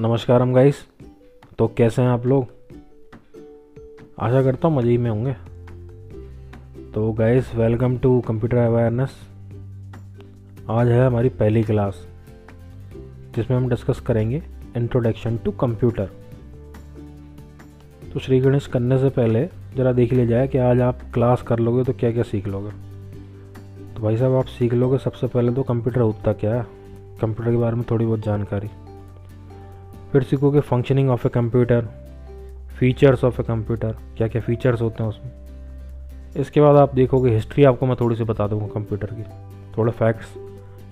नमस्कारम guys तो कैसे हैं आप लोग? आशा करता हूँ मज़े में होंगे। तो guys welcome to computer awareness आज है हमारी पहली क्लास जिसमें हम डिस्कस करेंगे इंट्रोडक्शन टू कंप्यूटर तो श्री गणेश, करने से पहले ज़रा देख लिया जाए कि आज आप क्लास कर लोगे तो क्या क्या सीख लोगे। तो भाई साहब, आप सीख लोगे सबसे पहले तो कंप्यूटर होता क्या है? कंप्यूटर के बारे में थोड़ी बहुत जानकारी। फिर सीखोगे functioning of a computer features of a computer क्या क्या फीचर्स होते हैं उसमें। इसके बाद आप देखोगे हिस्ट्री आपको मैं थोड़ी सी बता दूँगा कंप्यूटर की। थोड़े फैक्ट्स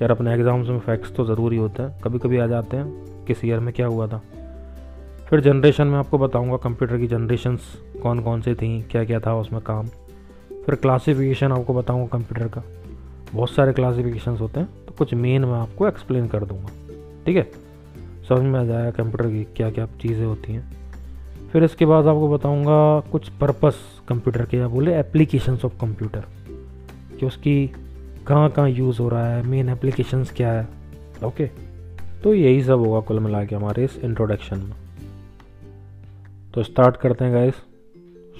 यार अपने एग्ज़ाम्स में फैक्ट्स तो ज़रूरी होते हैं। कभी कभी आ जाते हैं, किस ईयर में क्या हुआ था। फिर जनरेशन में आपको बताऊँगा कंप्यूटर की जनरेशन्स कौन कौन से थी क्या क्या था उसमें काम। फिर क्लासिफिकेशन आपको बताऊँगा कंप्यूटर का। बहुत सारे क्लासिफिकेशंस होते हैं तो कुछ मेन मैं आपको एक्सप्लेन कर दूँगा। ठीक है? समझ में आ जाएगा कंप्यूटर की क्या क्या चीज़ें होती हैं। फिर इसके बाद आपको बताऊँगा कुछ पर्पस कंप्यूटर के, या बोले एप्लीकेशंस ऑफ़ कंप्यूटर कि उसकी कहाँ कहाँ यूज़ हो रहा है मेन एप्लीकेशंस क्या है। ओके तो यही सब होगा कुल मिला के हमारे इस इंट्रोडक्शन में। तो स्टार्ट करते हैं गाइस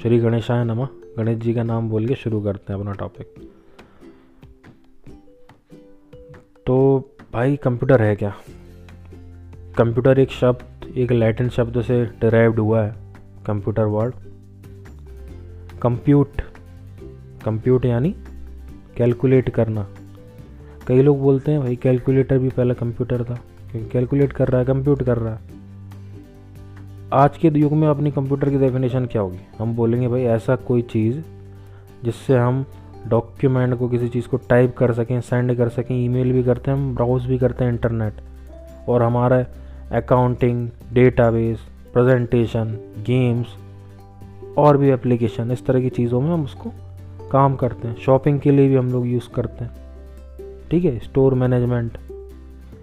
श्री गणेशाय नमः। गणेश जी का नाम बोल के शुरू करते हैं अपना टॉपिक तो भाई कंप्यूटर है क्या? कंप्यूटर एक शब्द, एक लैटिन शब्द से डिराइव्ड हुआ है कंप्यूटर वर्ड कंप्यूट कंप्यूट यानी कैलकुलेट करना। कई लोग बोलते हैं, भाई कैलकुलेटर भी पहले कंप्यूटर था, क्योंकि कैलकुलेट कर रहा है कंप्यूट कर रहा है। आज के युग में अपनी कंप्यूटर की डेफिनेशन क्या होगी? हम बोलेंगे, भाई, ऐसा कोई चीज़ जिससे हम डॉक्यूमेंट को किसी चीज़ को टाइप कर सकें सेंड कर सकें ईमेल भी करते हैं, हम ब्राउज भी करते हैं इंटरनेट और हमारा अकाउंटिंग डेटाबेस प्रेजेंटेशन गेम्स और भी एप्लीकेशन इस तरह की चीज़ों में हम उसको काम करते हैं। शॉपिंग के लिए भी हम लोग यूज़ करते हैं। ठीक है? स्टोर मैनेजमेंट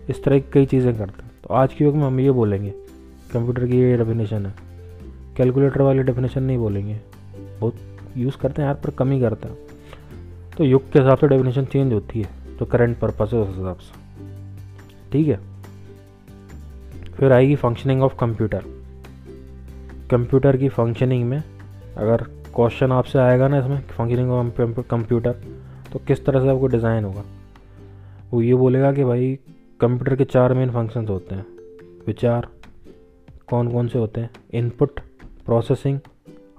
इस तरह की कई चीज़ें करते हैं। तो आज के युग में हम ये बोलेंगे कंप्यूटर की ये डेफिनेशन है। कैलकुलेटर वाली डेफिनेशन नहीं बोलेंगे। बहुत यूज़ करते हैं यार, पर कम ही करते हैं। तो युग के हिसाब से डेफिनेशन चेंज होती है तो करंट पर्पज है उस हिसाब से। ठीक है? फिर आएगी फंक्शनिंग ऑफ़ कंप्यूटर कंप्यूटर की फंक्शनिंग में अगर क्वेश्चन आपसे आएगा ना इसमें फंक्शनिंग ऑफ़ कंप्यूटर तो किस तरह से आपको डिज़ाइन होगा? वो ये बोलेगा कि भाई कंप्यूटर के चार मेन फ़ंक्शंस होते हैं। विचार कौन कौन से होते हैं? इनपुट प्रोसेसिंग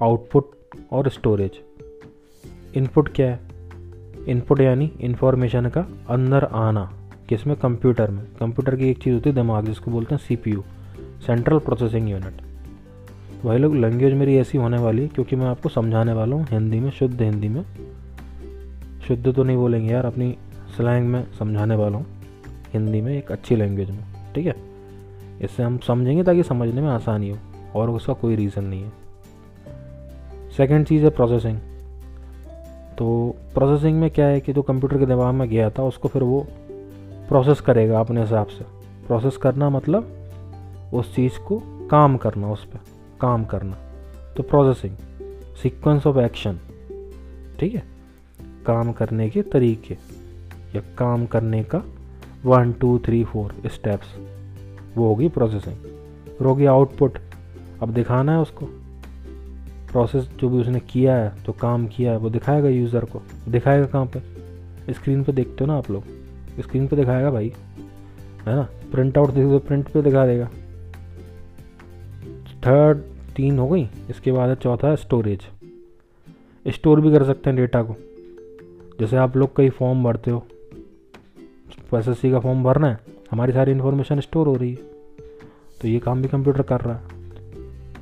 आउटपुट और स्टोरेज इनपुट क्या है? इनपुट यानी इन्फॉर्मेशन का अंदर आना। किसमें? कंप्यूटर में। कंप्यूटर की एक चीज़ होती है दिमाग, जिसको बोलते हैं सीपीयू सेंट्रल प्रोसेसिंग यूनिट भाई लोग लैंग्वेज मेरी ऐसी होने वाली है, क्योंकि मैं आपको समझाने वाला हूँ, हिंदी में, शुद्ध हिंदी में। शुद्ध तो नहीं बोलेंगे यार, अपनी स्लैंग में समझाने वाला हूँ। हिंदी में एक अच्छी लैंग्वेज में, ठीक है? इससे हम समझेंगे ताकि समझने में आसानी हो, और उसका कोई रीज़न नहीं है। सेकेंड चीज़ है प्रोसेसिंग तो प्रोसेसिंग में क्या है कि जो कंप्यूटर के दिमाग में गया था, उसको फिर वो प्रोसेस करेगा अपने हिसाब से। प्रोसेस करना मतलब उस चीज़ को काम करना, उस पर काम करना। तो प्रोसेसिंग, सीक्वेंस ऑफ़ एक्शन, ठीक है? काम करने के तरीके या काम करने का one, two, three, four steps, वो होगी प्रोसेसिंग। फिर होगी आउटपुट, अब दिखाना है उसको। प्रोसेस जो भी उसने किया है, जो काम किया है, वो दिखाएगा यूज़र को। दिखाएगा कहाँ पे? स्क्रीन पे देखते हो ना आप लोग। स्क्रीन पे दिखाएगा भाई, है ना? प्रिंट आउट देखो प्रिंट पे दिखा देगा। थर्ड तीन हो गई, इसके बाद है चौथा स्टोरेज स्टोर भी कर सकते हैं डेटा को। जैसे आप लोग कई फॉर्म भरते हो एस का फॉर्म भरना है, हमारी सारी इन्फॉर्मेशन स्टोर हो रही है। तो ये काम भी कंप्यूटर कर रहा है।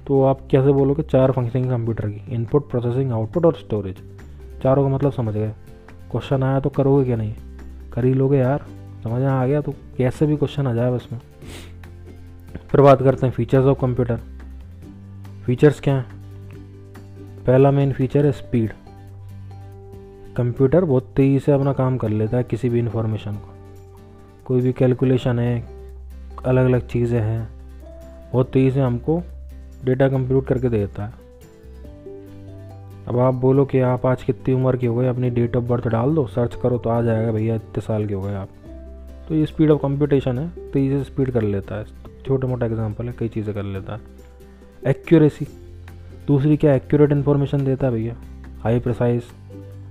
तो आप कैसे बोलोगे, चार फंक्शनिंग कंप्यूटर की इनपुट प्रोसेसिंग आउटपुट और स्टोरेज चारों का मतलब समझ गए। क्वेश्चन आया तो करोगे क्या नहीं? कर ही लोगे यार। समझ आ गया? तो कैसे भी क्वेश्चन आ जाए उसमें फिर बात करते हैं फीचर्स ऑफ़ कंप्यूटर फीचर्स क्या हैं? पहला मेन फीचर है स्पीड कंप्यूटर बहुत तेज़ी से अपना काम कर लेता है किसी भी इंफॉर्मेशन को। कोई भी कैलकुलेशन है अलग अलग चीज़ें हैं, बहुत तेज़ी से हमको डेटा कंप्यूट करके देता है। अब आप बोलो कि आप आज कितनी उम्र के हो गए? अपनी डेट ऑफ़ बर्थ डाल दो। सर्च करो तो आ जाएगा भैया, इतने साल के हो गए आप। तो ये स्पीड ऑफ़ कंप्यूटेशन है तेज़ी से स्पीड कर लेता है। छोटा मोटा एग्ज़ाम्पल है, कई चीज़ें कर लेता है। एक्यूरेसी दूसरी क्या एक्यूरेट इन्फॉर्मेशन देता है भैया। हाई प्रिसाइज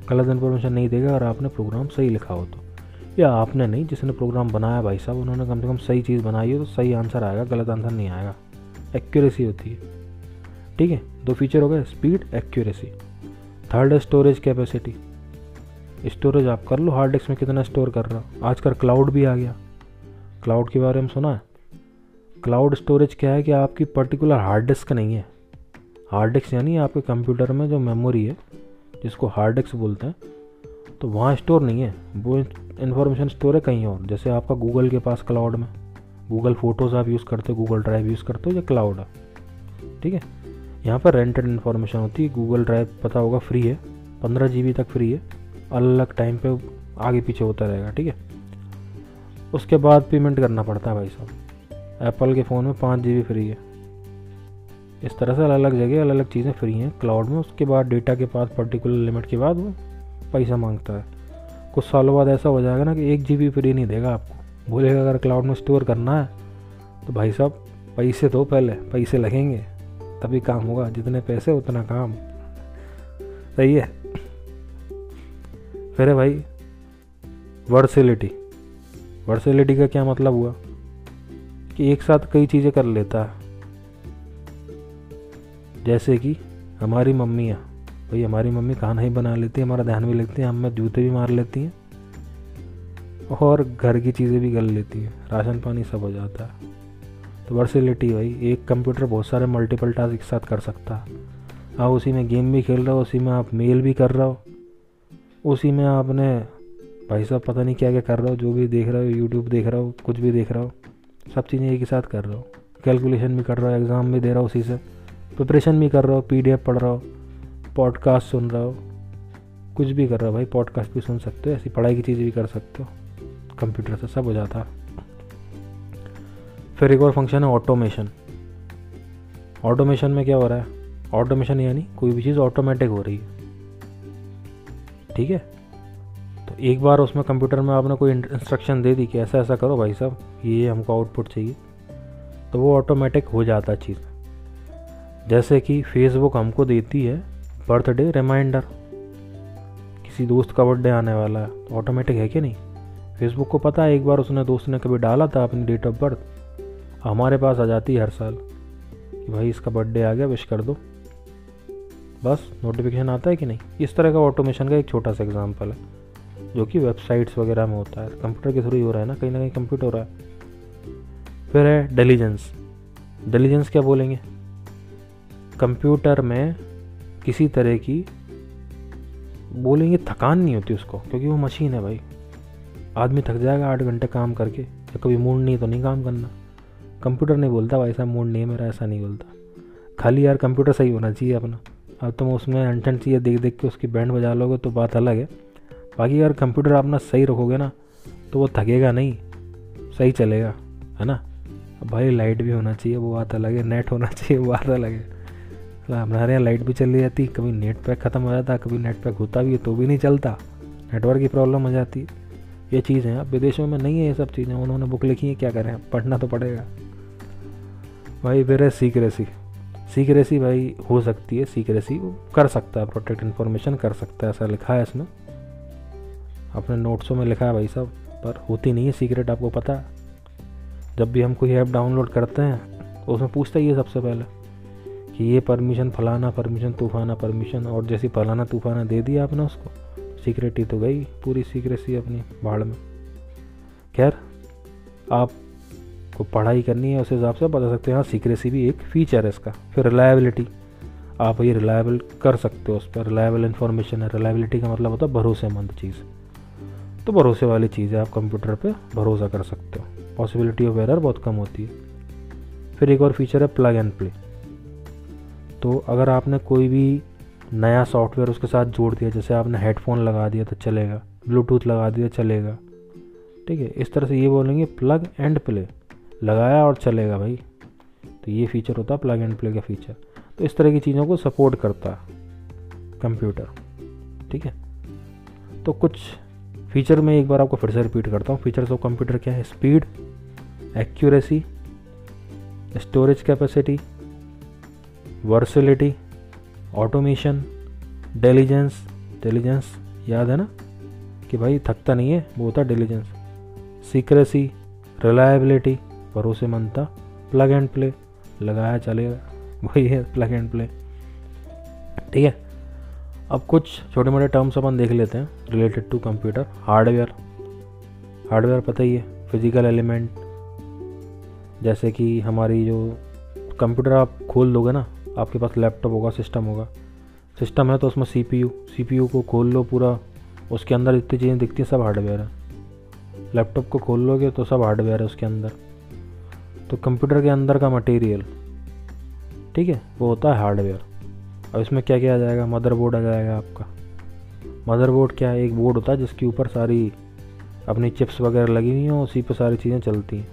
गलत इन्फॉर्मेशन नहीं देगा अगर आपने प्रोग्राम सही लिखा हो तो। या आपने नहीं, जिसने प्रोग्राम बनाया भाई साहब, उन्होंने कम से कम सही चीज़ बनाई हो तो सही आंसर आएगा, गलत आंसर नहीं आएगा। एक्यूरेसी होती है। ठीक है? दो फीचर हो गए स्पीड एक्यूरेसी थर्ड है स्टोरेज कैपेसिटी स्टोरेज आप कर लो हार्ड डिस्क में कितना स्टोर कर रहा हो? आजकल क्लाउड भी आ गया। क्लाउड के बारे में सुना है? क्लाउड स्टोरेज क्या है कि आपकी पर्टिकुलर हार्ड डिस्क नहीं है। हार्ड डिस्क यानी आपके कंप्यूटर में जो मेमोरी है, जिसको हार्ड डिस्क बोलते हैं तो वहाँ स्टोर नहीं है। वो इन्फॉर्मेशन स्टोर है कहीं और। जैसे आपका गूगल के पास क्लाउड में। गूगल फ़ोटोज़ आप यूज़ करते हो गूगल ड्राइव यूज़ करते हो, या क्लाउड है। ठीक है? यहाँ पर रेंटेड इन्फॉर्मेशन होती है गूगल ड्राइव पता होगा फ्री है, पंद्रह जीबी तक फ्री है, अलग अलग टाइम पे आगे पीछे होता रहेगा, ठीक है? उसके बाद पेमेंट करना पड़ता है भाई साहब। एप्पल के फ़ोन में पाँच जी फ्री है। इस तरह से अलग अलग जगह अलग अलग चीज़ें फ्री हैं। क्लाउड में, उसके बाद डेटा के पास पर्टिकुलर लिमिट के बाद वो पैसा माँगता है। कुछ सालों बाद ऐसा हो जाएगा ना कि एक जी फ्री नहीं देगा आपको। बोलेगा, अगर क्लाउड में स्टोर करना है तो भाई साहब, पैसे दो पहले, पैसे लगेंगे। तभी काम होगा, जितने पैसे उतना काम। सही है? फिर है भाई वर्सिलिटी वर्सिलिटी का क्या मतलब हुआ? कि एक साथ कई चीज़ें कर लेता। है जैसे कि हमारी मम्मियाँ भाई, हमारी मम्मी खाना ही बना लेती है, हमारा ध्यान भी लगती है, हमें जूते भी मार लेती हैं। और घर की चीज़ें भी कर लेती हैं। राशन पानी सब हो जाता है। वर्सिलिटी भाई एक कंप्यूटर बहुत सारे मल्टीपल टास्क एक साथ कर सकता है आप उसी में गेम भी खेल रहे हो उसी में आप मेल भी कर रहे हो उसी में आपने भाई साहब पता नहीं क्या क्या कर रहे हो जो भी देख रहे हो यूट्यूब देख रहे हो कुछ भी देख रहे हो सब चीज़ें एक ही साथ कर रहे हो कैलकुलेशन भी कर रहे हो एग्ज़ाम भी दे रहा हो उसी से प्रिपरेशन भी कर रहे हो पीडीएफ पढ़ रहे हो पॉडकास्ट सुन रहे हो कुछ भी कर रहे हो भाई पॉडकास्ट भी सुन सकते हो ऐसी पढ़ाई की चीज़ भी कर सकते हो कंप्यूटर से सब हो जाता है फिर एक और फ़ंक्शन है ऑटोमेशन ऑटोमेशन में क्या हो रहा है? ऑटोमेशन यानी कोई भी चीज़ ऑटोमेटिक हो रही है। ठीक है? तो एक बार उसमें कंप्यूटर में आपने कोई इंस्ट्रक्शन दे दी कि ऐसा ऐसा करो भाई साहब, ये हमको आउटपुट चाहिए। तो वो ऑटोमेटिक हो जाता चीज़। जैसे कि फेसबुक हमको देती है बर्थडे रिमाइंडर किसी दोस्त का बर्थडे आने वाला है तो ऑटोमेटिक है कि नहीं? फेसबुक को पता है, एक बार उसने, दोस्त ने कभी डाला था अपनी डेट ऑफ़ बर्थ हमारे पास आ जाती है हर साल कि भाई इसका बर्थडे आ गया विश कर दो। बस नोटिफिकेशन आता है कि नहीं? इस तरह का ऑटोमेशन का एक छोटा सा एग्ज़ाम्पल है, जो कि वेबसाइट्स वगैरह में होता है। कंप्यूटर के थ्रू ही हो रहा है ना, कहीं ना कहीं कंप्यूटर हो रहा है। फिर है डेलीजेंस डेलीजेंस क्या बोलेंगे? कंप्यूटर में किसी तरह की बोलेंगे थकान नहीं होती उसको, क्योंकि वो मशीन है भाई। आदमी थक जाएगा आठ घंटे काम करके, या कभी मूड नहीं तो नहीं काम करना। कंप्यूटर नहीं बोलता भाई ऐसा मूड नहीं है मेरा, ऐसा नहीं बोलता। खाली यार कंप्यूटर सही होना चाहिए अपना। अब तुम उसमें अंटन चाहिए, देख देख के उसकी बैंड बजा लोगे तो बात अलग है। बाकी अगर कंप्यूटर अपना सही रखोगे ना तो वो थकेगा नहीं, सही चलेगा, है ना? अब भाई लाइट भी होना चाहिए, वो बात अलग है, नेट होना चाहिए, वो बात अलग है। हमारे यहाँ लाइट भी चली जाती, कभी नेट पैक ख़त्म हो जाता, कभी नेट पैक होता भी है तो भी नहीं चलता। नेटवर्क की प्रॉब्लम हो जाती। है ये चीज़ें अब विदेशों में नहीं है ये सब चीज़ें, उन्होंने बुक लिखी है, क्या करें, पढ़ना तो पड़ेगा। भाई है सीक्रेसी सीक्रेसी भाई, हो सकती है सीक्रेसी कर सकता है प्रोटेक्ट इन्फॉर्मेशन कर सकता है, ऐसा लिखा है इसमें अपने नोट्सों में लिखा है भाई साहब, पर होती नहीं है सीक्रेट आपको पता है। जब भी हम कोई ऐप डाउनलोड करते हैं तो उसमें पूछता ही है सबसे पहले कि ये परमिशन फलाना परमिशन तूफाना परमिशन और जैसी फलाना तूफाना दे दिया आपने उसको सीक्रेटी तो गई, पूरी सीक्रेसी अपनी भाड़ में। खैर आपको पढ़ाई करनी है, उस हिसाब से बता सकते हैं हाँ सीक्रेसी भी एक फीचर है इसका। फिर रिलायबिलिटी आप ये रिलायबल कर सकते हो उस पर। रिलायबल इन्फॉर्मेशन है रिलायबिलिटी का मतलब होता है भरोसेमंद चीज़। तो भरोसे वाली चीज़ है आप कंप्यूटर पे भरोसा कर सकते हो। पॉसिबिलिटी ऑफ़ एरर बहुत कम होती है। फिर एक और फीचर है प्लग एंड प्ले तो अगर आपने कोई भी नया सॉफ्टवेयर उसके साथ जोड़ दिया, जैसे आपने हेडफोन लगा दिया तो चलेगा ब्लूटूथ लगा दिया चलेगा। ठीक है, इस तरह से ये बोलेंगे प्लग एंड प्ले लगाया और चलेगा भाई। तो ये फीचर होता है प्लग एंड प्ले का फीचर तो इस तरह की चीज़ों को सपोर्ट करता है कंप्यूटर ठीक है? तो कुछ फीचर में एक बार आपको फिर से रिपीट करता हूँ। फीचर्स ऑफ़ कंप्यूटर क्या है? Speed accuracy storage capacity versatility automation diligence diligence याद है ना? कि भाई थकता नहीं है, वो होता डिलीजेंस सीक्रेसी रिलायबिलिटी भरोसेमंदता प्लग एंड प्ले लगाया चलेगा। वही है प्लग एंड प्ले ठीक है? अब कुछ छोटे मोटे टर्म्स अपन देख लेते हैं related to computer hardware hardware पता ही है फ़िज़िकल एलिमेंट जैसे कि हमारी जो कंप्यूटर आप खोल दोगे ना, आपके पास लैपटॉप होगा सिस्टम होगा। सिस्टम है तो उसमें C P U C P U को खोल लो पूरा, उसके अंदर जितनी चीज़ें दिखती हैं, सब हार्डवेयर है। लैपटॉप को खोल लोगे तो सब हार्डवेयर है उसके अंदर। तो कंप्यूटर के अंदर का मटेरियल ठीक है, वो होता है हार्डवेयर अब इसमें क्या क्या आ जाएगा? मदरबोर्ड आ जाएगा आपका। मदरबोर्ड क्या है? एक बोर्ड होता है जिसके ऊपर सारी अपनी चिप्स वगैरह लगी हुई हैं, उसी पर सारी चीज़ें चलती हैं।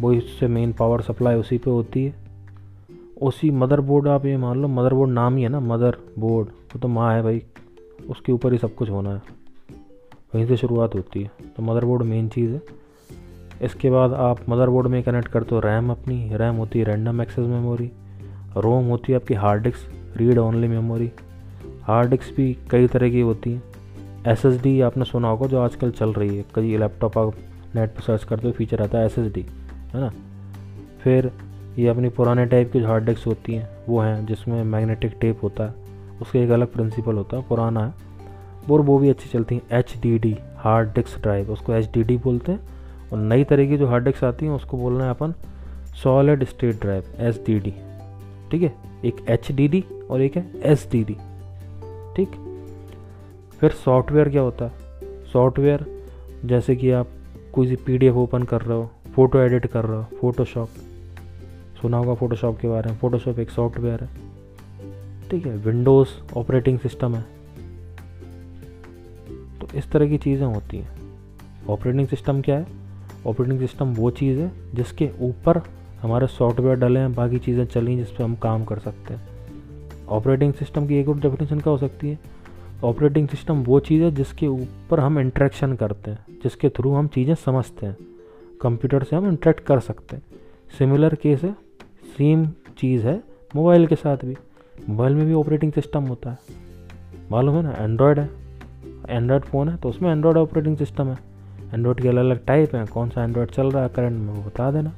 वो इससे मेन पावर सप्लाई उसी पे होती है। उसी मदरबोर्ड आप ये मान लो मदरबोर्ड नाम ही है ना मदर बोर्ड वो तो माँ है भाई। उसके ऊपर ही सब कुछ होना है। वहीं से शुरुआत होती है। तो मदरबोर्ड मेन चीज़ है। इसके बाद आप मदरबोर्ड में कनेक्ट करते हो रैम अपनी। रैम होती है रैंडम एक्सेस मेमोरी रोम होती है आपकी hard disk read only memory hard disk भी कई तरह की होती हैं। एस एस डी आपने सुना होगा जो आजकल चल रही है। कई लैपटॉप आप नेट पर सर्च करते हो फीचर आता है एस एस डी है ना? फिर ये अपनी पुराने टाइप की जो हार्ड डिस्क होती हैं, वो हैं जिसमें मैग्नेटिक टेप होता है। उसका एक अलग प्रिंसिपल होता है, पुराना है। और वो भी अच्छी चलती हैं H D D hard disk drive उसको एच डी डी बोलते हैं। और नई तरह की जो हार्ड डिस्क आती हैं, उसको बोलना है अपन सॉलिड स्टेट ड्राइव डी ठीक है? एक डी और एक है डी ठीक? फिर सॉफ्टवेयर क्या होता है? सॉफ्टवेयर जैसे कि आप कोई सी पी ओपन कर रहे हो फ़ोटो एडिट कर रहे हो फ़ोटोशॉप सुना होगा फ़ोटोशॉप के बारे में। फ़ोटोशॉप एक सॉफ्टवेयर है। ठीक है? विंडोज़ ऑपरेटिंग सिस्टम है। तो इस तरह की चीज़ें होती हैं। ऑपरेटिंग सिस्टम क्या है? ऑपरेटिंग सिस्टम वो चीज़ है जिसके ऊपर हमारे सॉफ्टवेयर डले हैं, बाकी चीज़ें चली जिस पर हम काम कर सकते हैं। ऑपरेटिंग सिस्टम की एक और डेफिनेशन क्या हो सकती है? ऑपरेटिंग सिस्टम वो चीज़ है जिसके ऊपर हम इंट्रैक्शन करते हैं, जिसके थ्रू हम चीज़ें समझते हैं। कंप्यूटर से हम इंट्रैक्ट कर सकते हैं। सिमिलर केस है, सेम चीज़ है मोबाइल के साथ भी। मोबाइल में भी ऑपरेटिंग सिस्टम होता है। मालूम है ना एंड्रॉयड है। एंड्रॉयड फ़ोन है तो उसमें एंड्रॉयड ऑपरेटिंग सिस्टम है। एंड्रॉयड के अलग अलग टाइप हैं। कौन सा एंड्रॉयड चल रहा है करंट में, वो बता देना।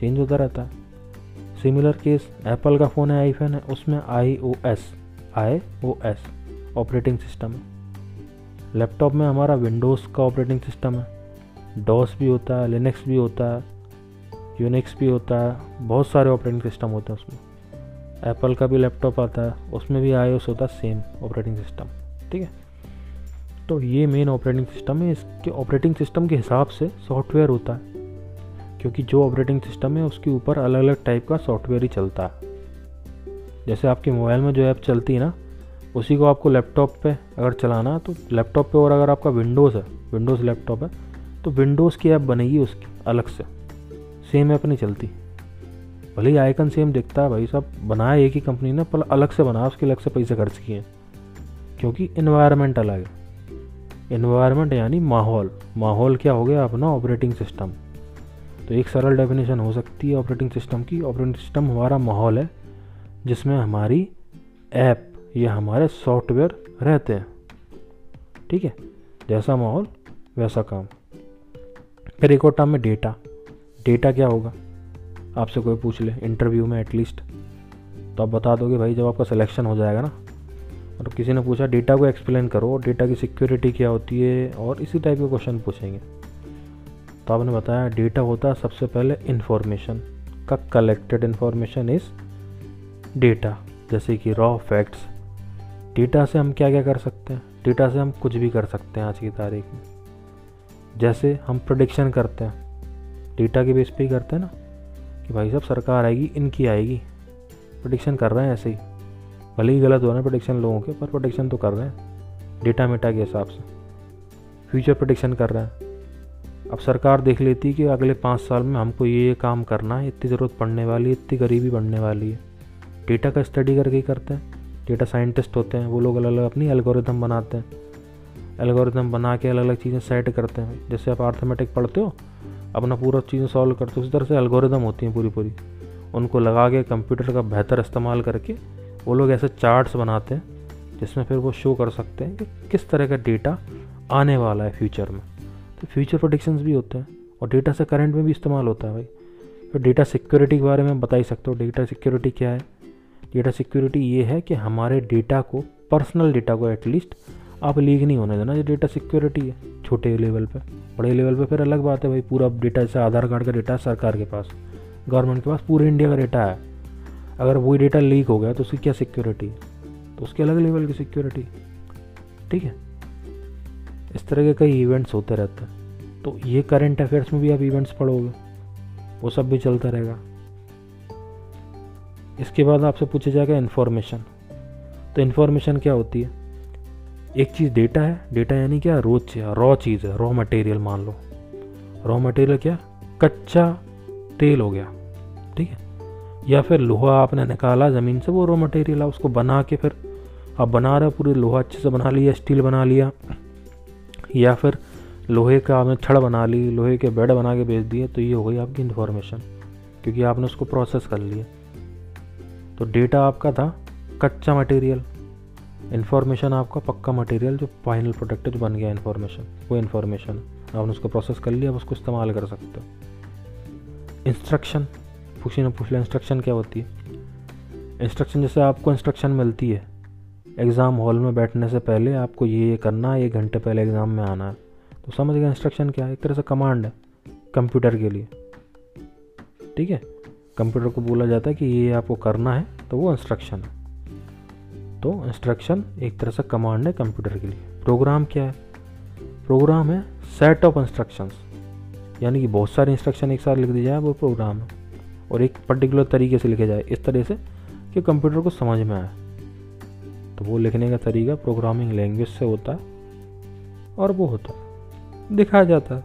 चेंज होता रहता है। सिमिलर केस एप्पल का फ़ोन है आईफोन है, उसमें I O S I O S operating system है। लैपटॉप में हमारा विंडोज़ का ऑपरेटिंग सिस्टम है। डॉस भी होता है लिनक्स भी होता है यूनिक्स भी होता है, बहुत सारे ऑपरेटिंग सिस्टम होते हैं उसमें। एप्पल का भी लैपटॉप आता है, उसमें भी आई होता है सेम ऑपरेटिंग सिस्टम ठीक है? तो ये मेन ऑपरेटिंग सिस्टम है। इसके ऑपरेटिंग सिस्टम के हिसाब से सॉफ्टवेयर होता है, क्योंकि जो ऑपरेटिंग सिस्टम है, उसके ऊपर अलग अलग टाइप का सॉफ्टवेयर ही चलता है। जैसे आपके मोबाइल में जो ऐप चलती है ना, उसी को आपको लैपटॉप पे अगर चलाना तो लैपटॉप पे और अगर आपका विंडोज़ है विंडोज़ लैपटॉप है तो विंडोज़ की ऐप बनेगी उसकी अलग से। सेम ऐप नहीं चलती। भले ही आइकन सेम दिखता है भाई साहब बनाया एक ही कंपनी ने, पर अलग से बनाया उसके अलग से पैसे खर्च किए क्योंकि इन्वायरमेंट अलग है। इन्वायरमेंट यानी माहौल। माहौल क्या हो गया अपना? ऑपरेटिंग सिस्टम तो एक सरल डेफिनेशन हो सकती है ऑपरेटिंग सिस्टम की। ऑपरेटिंग सिस्टम हमारा माहौल है, जिसमें हमारी ऐप या हमारे सॉफ्टवेयर रहते हैं। ठीक है? जैसा माहौल, वैसा काम। फिर एक और टर्म में डेटा डेटा क्या होगा? आपसे कोई पूछ ले इंटरव्यू में एटलीस्ट तो आप बता दोगे भाई, जब आपका सिलेक्शन हो जाएगा ना और किसी ने पूछा, डेटा को एक्सप्लेन करो, डेटा की सिक्योरिटी क्या होती है? और इसी टाइप के क्वेश्चन पूछेंगे। तो आपने बताया, डेटा होता है सबसे पहले इन्फॉर्मेशन का कलेक्टेड इन्फॉर्मेशन इज़ डेटा जैसे कि रॉ फैक्ट्स डेटा से हम क्या क्या कर सकते हैं? डेटा से हम कुछ भी कर सकते हैं आज की तारीख में। जैसे हम प्रोडिक्शन करते हैं। डेटा के बेस पे ही करते हैं ना? कि भाई साहब, सरकार आएगी, इनकी आएगी। प्रोडिक्शन कर रहे हैं ऐसे ही। भले ही गलत हो रहा है प्रोडिक्शन लोगों के, पर प्रोडिक्शन तो कर रहे हैं। डेटा मेटा के हिसाब से। फ्यूचर प्रोडिक्शन कर रहे हैं। अब सरकार देख लेती है कि अगले पाँच साल में हमको ये ये काम करना है, इतनी ज़रूरत पड़ने वाली है, इतनी गरीबी बढ़ने वाली है। डेटा का स्टडी करके ही करते हैं। डेटा साइंटिस्ट होते हैं, वो लोग अलग अलग अपनी एल्गोरिथम बनाते हैं। एल्गोरिदम बना के अलग अलग चीज़ें सेट करते हैं। जैसे आप आर्थमेटिक पढ़ते हो, अपना पूरा चीज़ें सॉल्व करते हो, उसी तरह से एल्गोरिदम होती हैं पूरी पूरी उनको लगा के कंप्यूटर का बेहतर इस्तेमाल करके वो लोग ऐसे चार्ट्स बनाते हैं, जिसमें फिर वो शो कर सकते हैं कि किस तरह का डेटा आने वाला है फ्यूचर में। तो फ्यूचर प्रोडिक्शंस भी होते हैं और डेटा से करंट में भी इस्तेमाल होता है भाई। फिर डेटा सिक्योरिटी के बारे में बता ही सकते हो डेटा सिक्योरिटी क्या है? डेटा सिक्योरिटी ये है कि हमारे डेटा को पर्सनल डेटा को एटलीस्ट आप लीक नहीं होने देना, ये डेटा सिक्योरिटी है, छोटे लेवल पे। बड़े लेवल पे फिर अलग बात है भाई, पूरा डेटा जैसे आधार कार्ड का डेटा सरकार के पास गवर्नमेंट के पास, पूरे इंडिया का डेटा है। अगर वही डेटा लीक हो गया तो उसकी क्या सिक्योरिटी तो उसके अलग लेवल की सिक्योरिटी ठीक है? इस तरह के कई इवेंट्स होते रहते हैं। तो ये करंट अफेयर्स में भी आप इवेंट्स पढ़ोगे। वो सब भी चलता रहेगा। इसके बाद आपसे पूछा जाएगा इन्फॉर्मेशन तो इन्फॉर्मेशन क्या होती है? एक चीज़ डेटा है। डेटा यानी क्या? रोज रॉ चीज़ है। रॉ मटेरियल मान लो। रॉ मटेरियल क्या? कच्चा तेल हो गया। या फिर लोहा आपने निकाला ज़मीन से, वो रॉ मटेरियल है, उसको बना के फिर आप बना रहे हो, पूरे लोहा अच्छे से बना लिया स्टील बना लिया, या फिर लोहे का आपने छड़ बना ली, लोहे के बेड बना के बेच दिए तो ये हो गई आपकी इन्फॉर्मेशन क्योंकि आपने उसको प्रोसेस कर लिया। तो डेटा आपका था कच्चा मटेरियल इन्फॉर्मेशन आपका पक्का मटेरियल जो फाइनल प्रोडक्ट जो बन गया इन्फॉर्मेशन वो इन्फॉर्मेशन आपने उसको प्रोसेस कर लिया अब उसको इस्तेमाल कर सकते हो। इंस्ट्रक्शन पूछी ना पूछ लिया इंस्ट्रक्शन क्या होती है? इंस्ट्रक्शन जैसे आपको इंस्ट्रक्शन मिलती है। एग्ज़ाम हॉल में बैठने से पहले आपको ये ये करना है एक घंटे पहले एग्ज़ाम में आना। है तो समझ गया इंस्ट्रक्शन क्या है? एक तरह से कमांड है कंप्यूटर के लिए। ठीक है? कंप्यूटर को बोला जाता है कि ये आपको करना है तो वो इंस्ट्रक्शन है। तो इंस्ट्रक्शन एक तरह से कमांड है कंप्यूटर के लिए। प्रोग्राम क्या है? प्रोग्राम है सेट ऑफ़ इंस्ट्रक्शंस यानी कि बहुत सारे इंस्ट्रक्शन एक साथ लिख दिया जाए, वो प्रोग्राम है। और एक पर्टिकुलर तरीके से लिखे जाए, इस तरह से कि कंप्यूटर को समझ में आए। तो वो लिखने का तरीका प्रोग्रामिंग लैंग्वेज से होता है और वो होता है दिखाया जाता। है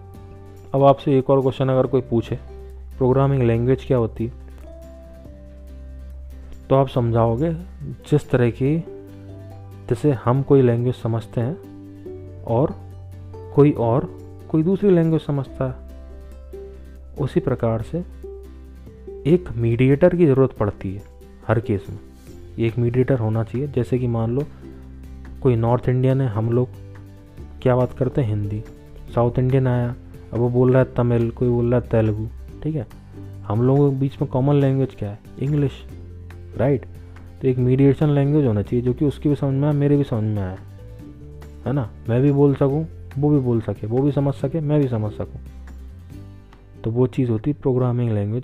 अब आपसे एक और क्वेश्चन अगर कोई पूछे प्रोग्रामिंग लैंग्वेज क्या होती है? तो आप समझाओगे, जिस तरह की जैसे हम कोई लैंग्वेज समझते हैं और कोई और कोई दूसरी लैंग्वेज समझता है, उसी प्रकार से एक मीडिएटर की ज़रूरत पड़ती है, हर केस में। एक मीडिएटर होना चाहिए, जैसे कि मान लो, कोई नॉर्थ इंडियन है, हम लोग क्या बात करते हैं, हिंदी। साउथ इंडियन आया, अब वो बोल रहा है तमिल, कोई बोल रहा है तेलुगु, ठीक है? हम लोगों के बीच में कॉमन लैंग्वेज क्या है? इंग्लिश राइट तो एक मीडिएशन लैंग्वेज होना चाहिए, जो कि उसकी भी समझ में आए, मेरे भी समझ में आए। है ना? मैं भी बोल सकूँ, वो भी बोल सके, वो भी समझ सके, मैं भी समझ सकूँ। तो वो चीज़ होती प्रोग्रामिंग लैंग्वेज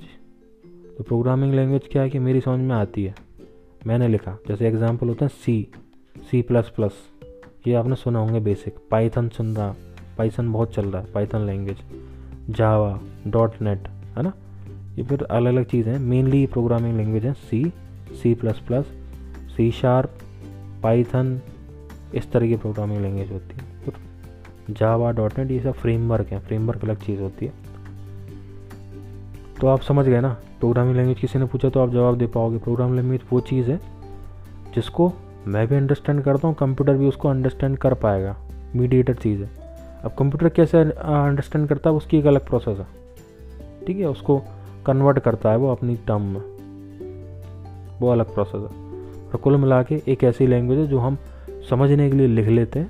तो प्रोग्रामिंग लैंग्वेज क्या है कि मेरी समझ में आती है? मैंने लिखा, जैसे एग्ज़ाम्पल होता है सी सी प्लस प्लस ये आपने सुना होंगे बेसिक पाइथन सुन रहा पाइथन बहुत चल रहा है Python language Java dot net है ना? ये फिर अलग अलग चीज़ें हैं। मेनली प्रोग्रामिंग लैंग्वेज है C C plus plus C sharp Python इस तरह की प्रोग्रामिंग लैंग्वेज होती है। फिर जावा डॉट नेट ये सब फ्रेमवर्क है। फ्रेमवर्क अलग चीज़ होती है। तो आप समझ गए ना प्रोग्रामिंग लैंग्वेज किसी ने पूछा तो आप जवाब दे पाओगे। प्रोग्रामिंग लैंग्वेज वो चीज़ है जिसको मैं भी अंडरस्टैंड करता हूँ कंप्यूटर भी उसको अंडरस्टैंड कर पाएगा। मीडिएटर चीज़ है। अब कंप्यूटर कैसे अंडरस्टैंड करता है, उसकी एक अलग प्रोसेस है। ठीक है, उसको कन्वर्ट करता है वो अपनी टर्म में। वो अलग प्रोसेस है। और कुल मिला के एक ऐसी लैंग्वेज है जो हम समझने के लिए लिख लेते हैं,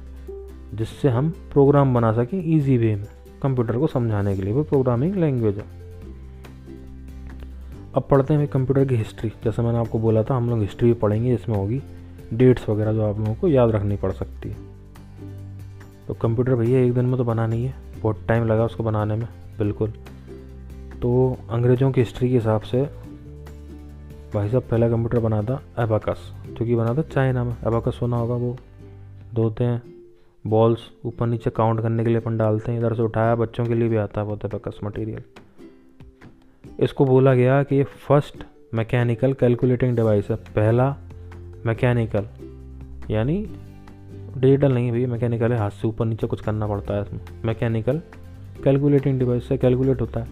जिससे हम प्रोग्राम बना सकें ईजी वे में। कंप्यूटर को समझाने के लिए वो प्रोग्रामिंग लैंग्वेज है। अब पढ़ते हैं कंप्यूटर की हिस्ट्री। जैसे मैंने आपको बोला था, हम लोग हिस्ट्री भी पढ़ेंगे इसमें होगी डेट्स वगैरह जो आप लोगों को याद रखनी पड़ सकती है। तो कंप्यूटर भैया, एक दिन में तो बना नहीं है। बहुत टाइम लगा उसको बनाने में, बिल्कुल। तो अंग्रेज़ों की हिस्ट्री के हिसाब से, भाई साहब पहला कंप्यूटर बना था एबाकस, जो कि बना था चाइना में। एबाकस सुना होगा वो? धोते हैं बॉल्स ऊपर नीचे काउंट करने के लिए अपन डालते हैं। इधर से उठाया, बच्चों के लिए भी आता है बहुत एबाकस मटेरियल इसको बोला गया कि ये फ़र्स्ट मैकेनिकल कैलकुलेटिंग डिवाइस है। पहला मैकेनिकल यानी डिजिटल नहीं भैया मैकेनिकल है। हाथ से ऊपर नीचे कुछ करना पड़ता है इसमें। मैकेनिकल कैलकुलेटिंग डिवाइस से कैलकुलेट होता है।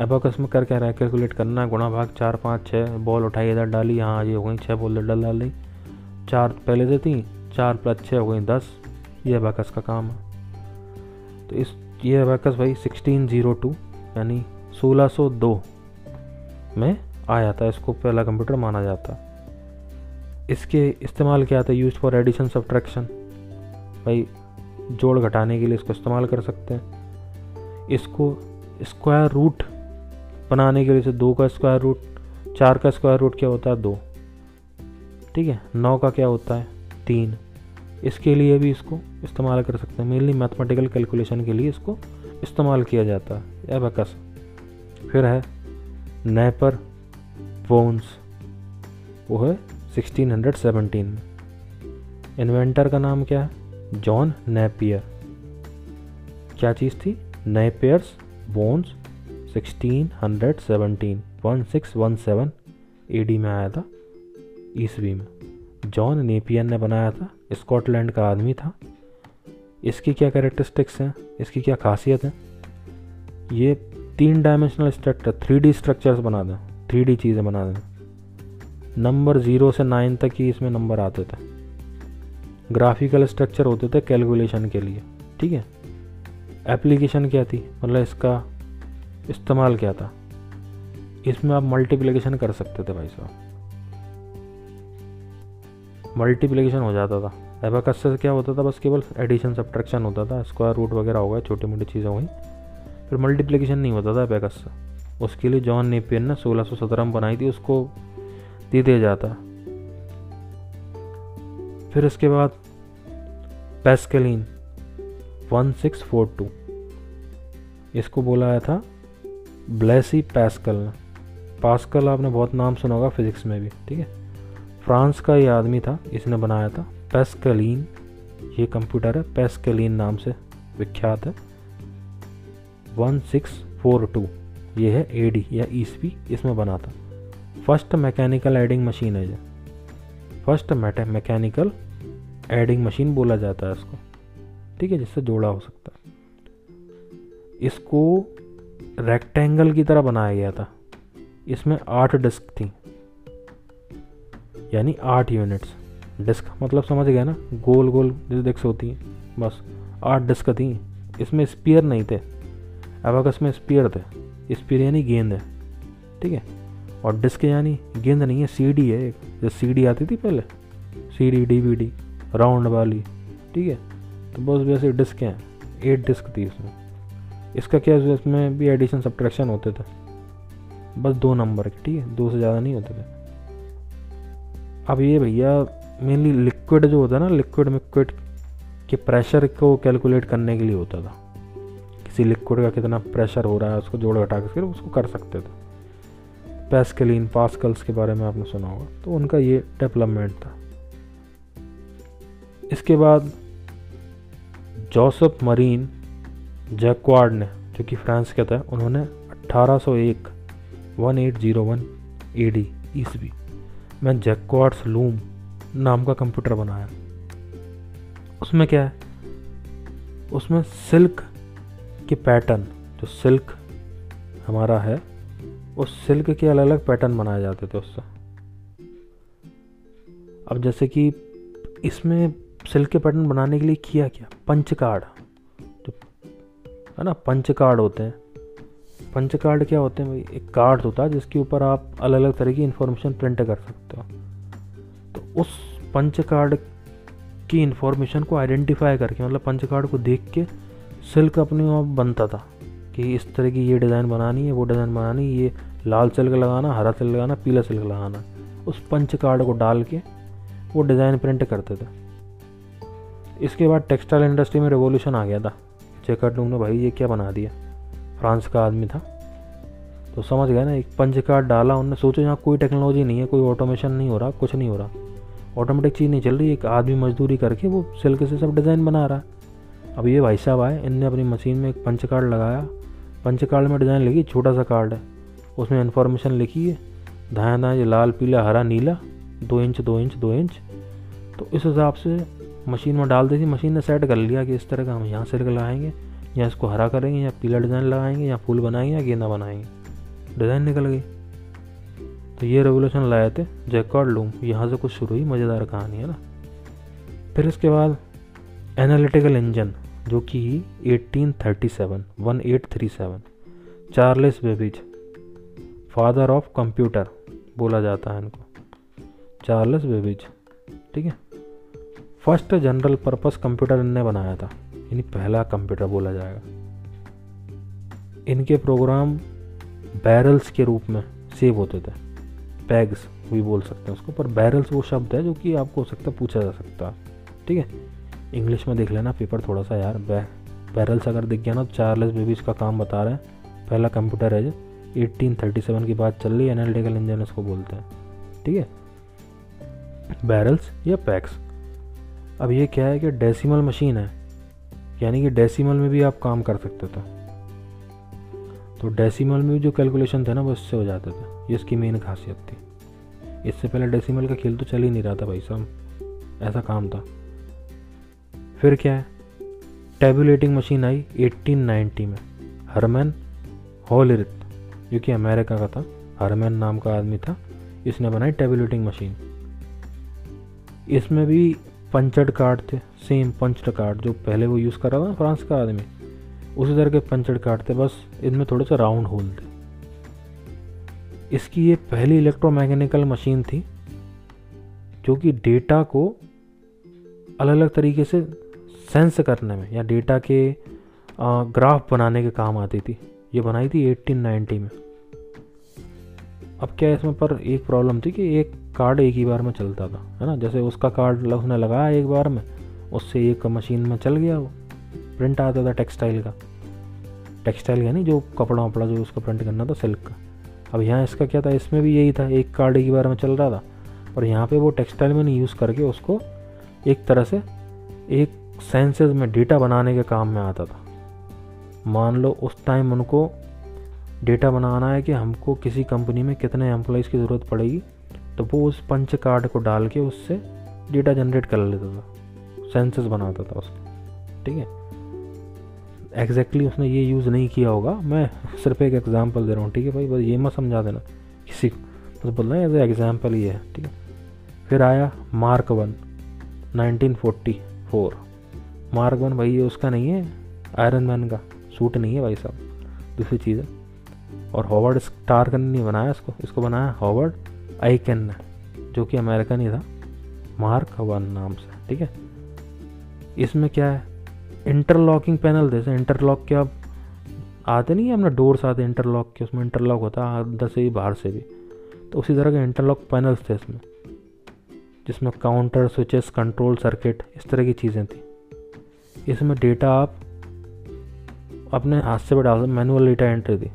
एबाकस में कर क्या रहा है? कैलकुलेट करना गुणा भाग चार, पाँच छः बॉल उठाई, इधर डाली हाँ ये हो गई छः बॉल इधर डाल दी चार पहले से थी, चार प्लस छः हो गई, दस। ये अबैकस का काम है। तो इस, ये अबैकस भाई 1602 यानी 1602 में आया था इसको पहला कंप्यूटर माना जाता। इसके इस्तेमाल क्या था? यूज़ फॉर एडिशन सब्ट्रैक्शन भाई, जोड़ घटाने के लिए इसको इस्तेमाल कर सकते हैं। इसको स्क्वायर रूट बनाने के लिए से दो का स्क्वायर रूट चार का स्क्वायर रूट क्या होता है? दो। ठीक है? नौ का क्या होता है? तीन। इसके लिए भी इसको इस्तेमाल कर सकते हैं। मेनली मैथमेटिकल कैलकुलेशन के लिए इसको इस्तेमाल किया जाता है। या एबकस फिर है नेपर बोन्स वो है 1617 में इन्वेंटर का नाम क्या है? जॉन नेपियर क्या चीज़ थी? नेपियर्स बोन्स 1617 1617 एडी में आया था, ईसवी में। जॉन नेपियर ने बनाया था, स्कॉटलैंड का आदमी था। इसकी क्या कैरेक्टरिस्टिक्स हैं? इसकी क्या खासियत है? ये तीन dimensional structure three D structures बना दें थ्री डी चीज़ें बना दें। नंबर ज़ीरो से नाइन तक ही इसमें नंबर आते थे। ग्राफिकल स्ट्रक्चर होते थे कैलकुलेशन के लिए, ठीक है? एप्लीकेशन क्या थी? मतलब इसका इस्तेमाल क्या था? इसमें आप मल्टीप्लिकेशन कर सकते थे भाई साहब। मल्टीप्लिकेशन हो जाता था। एबाकस से क्या होता था? बस केवल एडिशन सब्ट्रैक्शन होता था। स्क्वायर रूट वगैरह हो गए छोटी मोटी चीज़ें हो गई फिर मल्टीप्लिकेशन नहीं होता था एबाकस से। उसके लिए जॉन नेपियन ने सोलह सौ सत्रह में बनाई थी, उसको दे दिया जाता। फिर इसके बाद Pascaline one six four two इसको बुलाया था ब्लेसी पैस्कल ने। पास्कल आपने बहुत नाम सुना होगा फिजिक्स में भी, ठीक है? फ्रांस का ये आदमी था, इसने बनाया था। पेस्कलीन ये कंप्यूटर है पेस्कलीन नाम से विख्यात है। वन सिक्स फोर टू ये है ए डी या ईसवी इसमें बना था। फ़र्स्ट मैकेनिकल एडिंग मशीन है ये। फ़र्स्ट मैकेनिकल एडिंग मशीन बोला जाता है इसको। ठीक है, जिससे जोड़ा हो सकता है। इसको रेक्टेंगल की तरह बनाया गया था। इसमें आठ डिस्क थी। यानी आठ यूनिट्स डिस्क मतलब समझ गया ना? गोल गोल डिस्क होती हैं। बस आठ डिस्क थी। इसमें स्पीयर नहीं थे। अब इसमें स्पीयर थे स्पीयर यानी गेंद है, ठीक है? और डिस्क यानी गेंद नहीं है सीडी है एक। जो सीडी आती थी पहले सीडी डीवीडी राउंड वाली, ठीक है? तो बस वैसे डिस्क हैं एट डिस्क थी इसमें इसका क्या इसमें भी एडिशन सब्ट्रैक्शन होते थे। बस दो नंबर के, ठीक है? दो से ज़्यादा नहीं होते थे। अब ये भैया मेनली लिक्विड जो होता है ना लिक्विड मिक्विड के प्रेशर को कैलकुलेट करने के लिए होता था। किसी लिक्विड का कितना प्रेशर हो रहा है, उसको जोड़ घटा कर उसको कर सकते थे। पैस्कलिन पास्कल्स के बारे में आपने सुना होगा। तो उनका ये डेवलपमेंट था। इसके बाद जोसेफ मरीन जैकवार्ड ने, जो कि फ्रांस के था, उन्होंने 1801 1801 एडी ईस्वी में जैकवार्ड्स लूम नाम का कंप्यूटर बनाया। उसमें क्या है? उसमें सिल्क के पैटर्न जो सिल्क हमारा है उस सिल्क के अलग अलग पैटर्न बनाए जाते थे उससे। अब जैसे कि इसमें सिल्क के पैटर्न बनाने के लिए किया क्या? पंच कार्ड जो है ना, पंच कार्ड होते हैं। पंच कार्ड क्या होते हैं? भाई, एक कार्ड होता है जिसके ऊपर आप अलग अलग तरह की इन्फॉर्मेशन प्रिंट कर सकते हो। तो उस पंच कार्ड की इन्फॉर्मेशन को आइडेंटिफाई करके मतलब पंच कार्ड को देख के सिल्क अपने आप बनता था कि इस तरह की ये डिज़ाइन बनानी है, वो डिज़ाइन बनानी है, ये लाल सिल्क लगाना, हरा सिल्क लगाना, पीला सिल्क लगाना। उस पंच कार्ड को डाल के वो डिज़ाइन प्रिंट करते थे। इसके बाद टेक्सटाइल इंडस्ट्री में रिवोल्यूशन आ गया था। चेकर ने, भाई, ये क्या बना दिया? फ्रांस का आदमी था। तो समझ गया ना, एक पंच कार्ड डाला उनने, सोचा यहाँ कोई टेक्नोलॉजी नहीं है, कोई ऑटोमेशन नहीं हो रहा, कुछ नहीं हो रहा। ऑटोमेटिक चीज़ नहीं चल रही, एक आदमी मजदूरी करके वो सिल्क से सब डिज़ाइन बना रहा है। अब ये भाई साहब आए, इनने अपनी मशीन में एक पंच कार्ड लगाया। पंच कार्ड में डिज़ाइन लिखी छोटा सा कार्ड है। उसमें इन्फॉर्मेशन लिखी है दाएँ दाएँ लाल, पीला, हरा, नीला, दो इंच दो इंच दो इंच। तो इस हिसाब से मशीन में डाल दी थी मशीन ने सेट कर लिया कि इस तरह का हम यहाँ सिल्क लगाएँगे, या इसको हरा करेंगे, या पीला डिज़ाइन लगाएँगे, या फूल बनाएँगे, या गेंदा बनाएँगे। डिज़ाइन निकल गई। तो ये रेवोल्यूशन लाए थे जैकॉर्ड लूम यहाँ से कुछ शुरू हुई, मज़ेदार कहानी, है ना? फिर इसके बाद एनालिटिकल इंजन, जो कि 1837 1837 Charles Babbage, father of computer बोला जाता है इनको। चार्ल्स बेबीज, ठीक है? फ़र्स्ट जनरल पर्पस कंप्यूटर इनने बनाया था। यानी पहला कंप्यूटर बोला जाएगा। इनके प्रोग्राम बैरल्स के रूप में सेव होते थे। पैग्स, भी बोल सकते हैं उसको, पर बैरल्स वो शब्द है जो कि आपको हो सकता पूछा जा सकता है। ठीक है? इंग्लिश में देख लेना पेपर थोड़ा सा यार, बै बैरल्स अगर दिख गया ना चार्ल्स बेबीज का काम बता रहे हैं। पहला कंप्यूटर है जो 1837 की बात चल रही है एनालिटिकल इंजन इसको बोलते हैं। ठीक है? बैरल्स या पैक्स अब ये क्या है कि डेसिमल मशीन है, यानी कि डेसिमल में भी आप काम कर सकते थे। तो डेसिमल में भी जो कैलकुलेशन थे ना, वो इससे हो जाते थे। ये इसकी मेन खासियत थी। इससे पहले डेसिमल का खेल तो चल ही नहीं रहा था भाई साहब। ऐसा काम था। फिर क्या है? टेबुलेटिंग मशीन आई 1890 में। हरमैन हॉलरिथ जो कि अमेरिका का था हरमैन नाम का आदमी था, इसने बनाई टेबुलेटिंग मशीन इसमें भी पंचड कार्ड थे सेम पंचड कार्ड जो पहले वो यूज़ कर रहा था फ्रांस का आदमी। उसी तरह के पंचड कार्ड थे, बस इनमें थोड़े से राउंड होल थे। इसकी ये पहली इलेक्ट्रोमैकेनिकल मशीन थी, जो कि डेटा को अलग अलग तरीके से सेंस करने में, या डेटा के ग्राफ बनाने के काम आती थी। ये बनाई थी 1890 में। अब क्या इसमें पर एक प्रॉब्लम थी कि एक कार्ड एक ही बार में चलता था, है ना? जैसे उसका कार्ड उसने लगाया एक बार में, उससे एक मशीन में चल गया वो। प्रिंट आता था टेक्सटाइल का। टेक्सटाइल यानी जो कपड़ा वपड़ा जो उसका प्रिंट करना था सिल्क का। अब यहाँ इसका क्या था? इसमें भी यही था, एक कार्ड एक बार में चल रहा था। और यहाँ पे वो टेक्सटाइल में नहीं यूज़ करके उसको एक तरह से एक सेंसेस में डेटा बनाने के काम में आता था। मान लो उस टाइम उनको डेटा बनाना है कि हमको किसी कंपनी में कितने एम्प्लॉयज़ की ज़रूरत पड़ेगी तो वो उस पंच कार्ड को डाल के उससे डेटा जनरेट कर लेता था। सेंसेस बनाता था उसको। ठीक है? एग्जैक्टली उसने ये यूज़ नहीं किया होगा। मैं सिर्फ़ एक एग्ज़ाम्पल दे रहा हूँ, ठीक है भाई? बस ये मत समझा देना किसी को। बस बोल रहे हैं एज एग्ज़ाम्पल ये है ठीक है? फिर आया मार्क वन 1944 मार्क वन भाई ये उसका नहीं है। आयरन मैन का सूट नहीं है भाई साहब। दूसरी चीज़ है। और हॉवर्ड स्टार ने नहीं बनाया इसको। इसको बनाया हॉवर्ड आइकन ने, जो कि अमेरिकन ही था। मार्क वन नाम से, ठीक है? इसमें क्या है? इंटरलॉकिंग पैनल जैसे इंटरलॉक के अब आते नहीं है अपना डोर्स आते इंटरलॉक के उसमें इंटरलॉक होता है अंदर से भी बाहर से भी। तो उसी तरह के इंटरलॉक पैनल्स थे इसमें, जिसमें काउंटर स्विचेस कंट्रोल सर्किट इस तरह की चीज़ें थी। इसमें डेटा आप अपने हाथ से भी डाल मैनुअल डेटा एंट्री थी।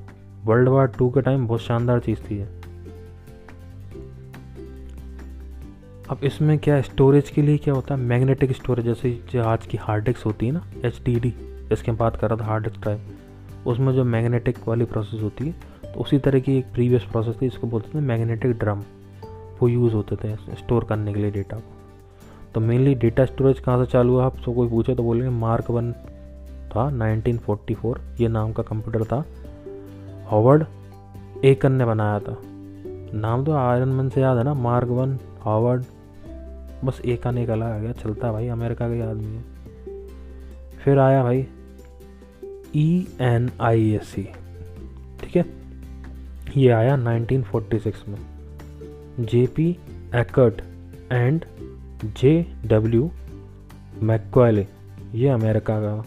वर्ल्ड वार टू के टाइम बहुत शानदार चीज़ थी ये। अब इसमें क्या स्टोरेज के लिए क्या होता है? मैग्नेटिक स्टोरेज जैसे जो आज की हार्ड डिस्क होती है ना एच डी डी जिसके बात कर रहा था हार्ड डिस्क ड्राइव उसमें जो मैग्नेटिक वाली प्रोसेस होती है तो उसी तरह की एक प्रीवियस प्रोसेस थी, इसको बोलते थे मैग्नेटिक ड्रम वो यूज़ होते थे स्टोर करने के लिए डेटा को। तो मेनली डेटा स्टोरेज कहाँ से चालू हुआ? आप सो कोई पूछे तो बोलेंगे मार्क वन था 1944 ये नाम का कंप्यूटर था। हॉवर्ड एकन ने बनाया था। नाम तो आयरन मैन से याद है ना? मार्क वन हॉवर्ड बस एकन एक का आ गया, चलता भाई अमेरिका का आदमी है। फिर आया भाई ई एन आई एस सी ठीक है? ये आया 1946 में। J P Eckert and J W Mauchly ये अमेरिका का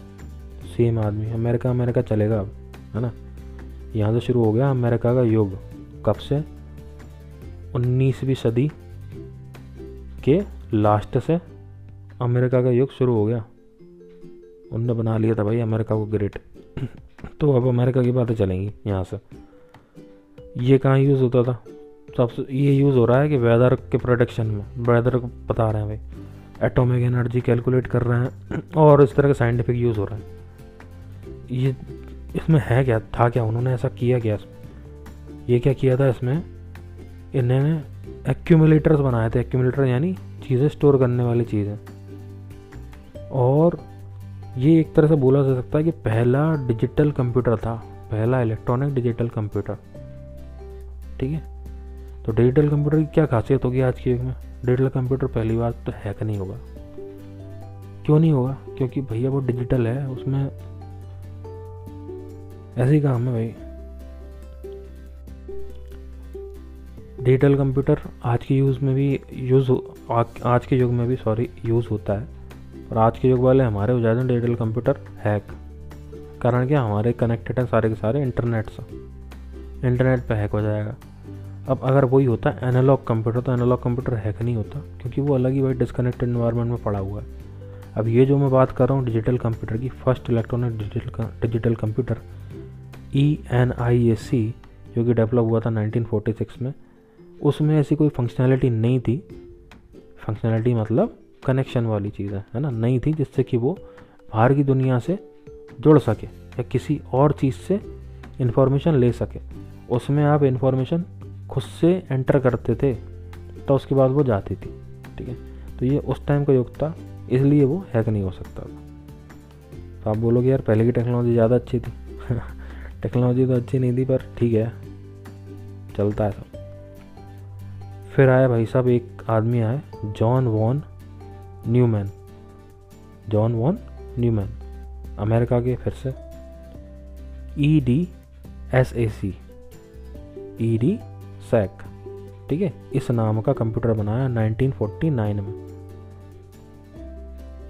सेम आदमी, अमेरिका अमेरिका चलेगा अब, है ना? यहाँ से शुरू हो गया अमेरिका का युग। कब से? उन्नीसवीं सदी के लास्ट से अमेरिका का युग शुरू हो गया। उनने बना लिया था भाई अमेरिका को ग्रेट। तो अब अमेरिका की बातें चलेंगी यहाँ से। ये कहाँ यूज़ होता था? सबसे ये यूज़ हो रहा है कि वेदर के प्रोडक्शन में वेदर को बता रहे हैं भाई। एटॉमिक एनर्जी कैलकुलेट कर रहे हैं और इस तरह का साइंटिफिक यूज़ हो रहा है। ये, इसमें है क्या, था क्या, उन्होंने ऐसा किया क्या? ये क्या किया था इसमें? इन्होंने एक्यूमुलेटर्स बनाए थे। एक्यूमुलेटर यानी चीज़ें स्टोर करने वाली चीज़ें। और ये एक तरह से बोला जा सकता है कि पहला डिजिटल कंप्यूटर था। पहला इलेक्ट्रॉनिक डिजिटल कंप्यूटर ठीक है? तो डिजिटल कंप्यूटर की क्या खासियत होगी आज के युग में? डिजिटल कंप्यूटर पहली बार तो हैक नहीं होगा। क्यों नहीं होगा? क्योंकि भैया वो डिजिटल है, उसमें ऐसे ही काम है भाई। डिजिटल कंप्यूटर आज के यूज़ में भी यूज़ आज के युग में भी सॉरी यूज़ होता है। और आज के युग वाले हमारे हो जाते हैं डिजिटल कंप्यूटर हैक कारण क्या? हमारे कनेक्टेड हैं सारे के सारे इंटरनेट से। इंटरनेट पे हैक हो जाएगा। अब अगर वही होता एनालॉग कंप्यूटर तो एनालॉग कंप्यूटर हैक नहीं होता, क्योंकि वो अलग ही भाई डिस्कनेक्टेड इन्वायरमेंट में पड़ा हुआ है। अब ये जो मैं बात कर रहा हूँ डिजिटल कंप्यूटर की first electronic digital digital computer E N I A C जो कि डेवलप हुआ था 1946 में, उसमें ऐसी कोई फंक्शनैलिटी नहीं थी। फंक्शनैलिटी मतलब कनेक्शन वाली चीज़ है है ना? नहीं थी, जिससे कि वो बाहर की दुनिया से जुड़ सके, या किसी और चीज़ से इन्फॉर्मेशन ले सके। उसमें आप इन्फॉर्मेशन खुद से एंटर करते थे तो उसके बाद वो जाती थी, ठीक है? तो ये उस टाइम का युग था, इसलिए वो हैक नहीं हो सकता था। तो आप बोलोगे, यार, पहले की टेक्नोलॉजी ज़्यादा अच्छी थी। टेक्नोलॉजी तो अच्छी नहीं थी, पर ठीक है, चलता है सब। फिर आया भाई साहब, एक आदमी आया John von Neumann John von Neumann America के फिर से। E D S A C E D sac ठीक है? इस नाम का कंप्यूटर बनाया 1949 में।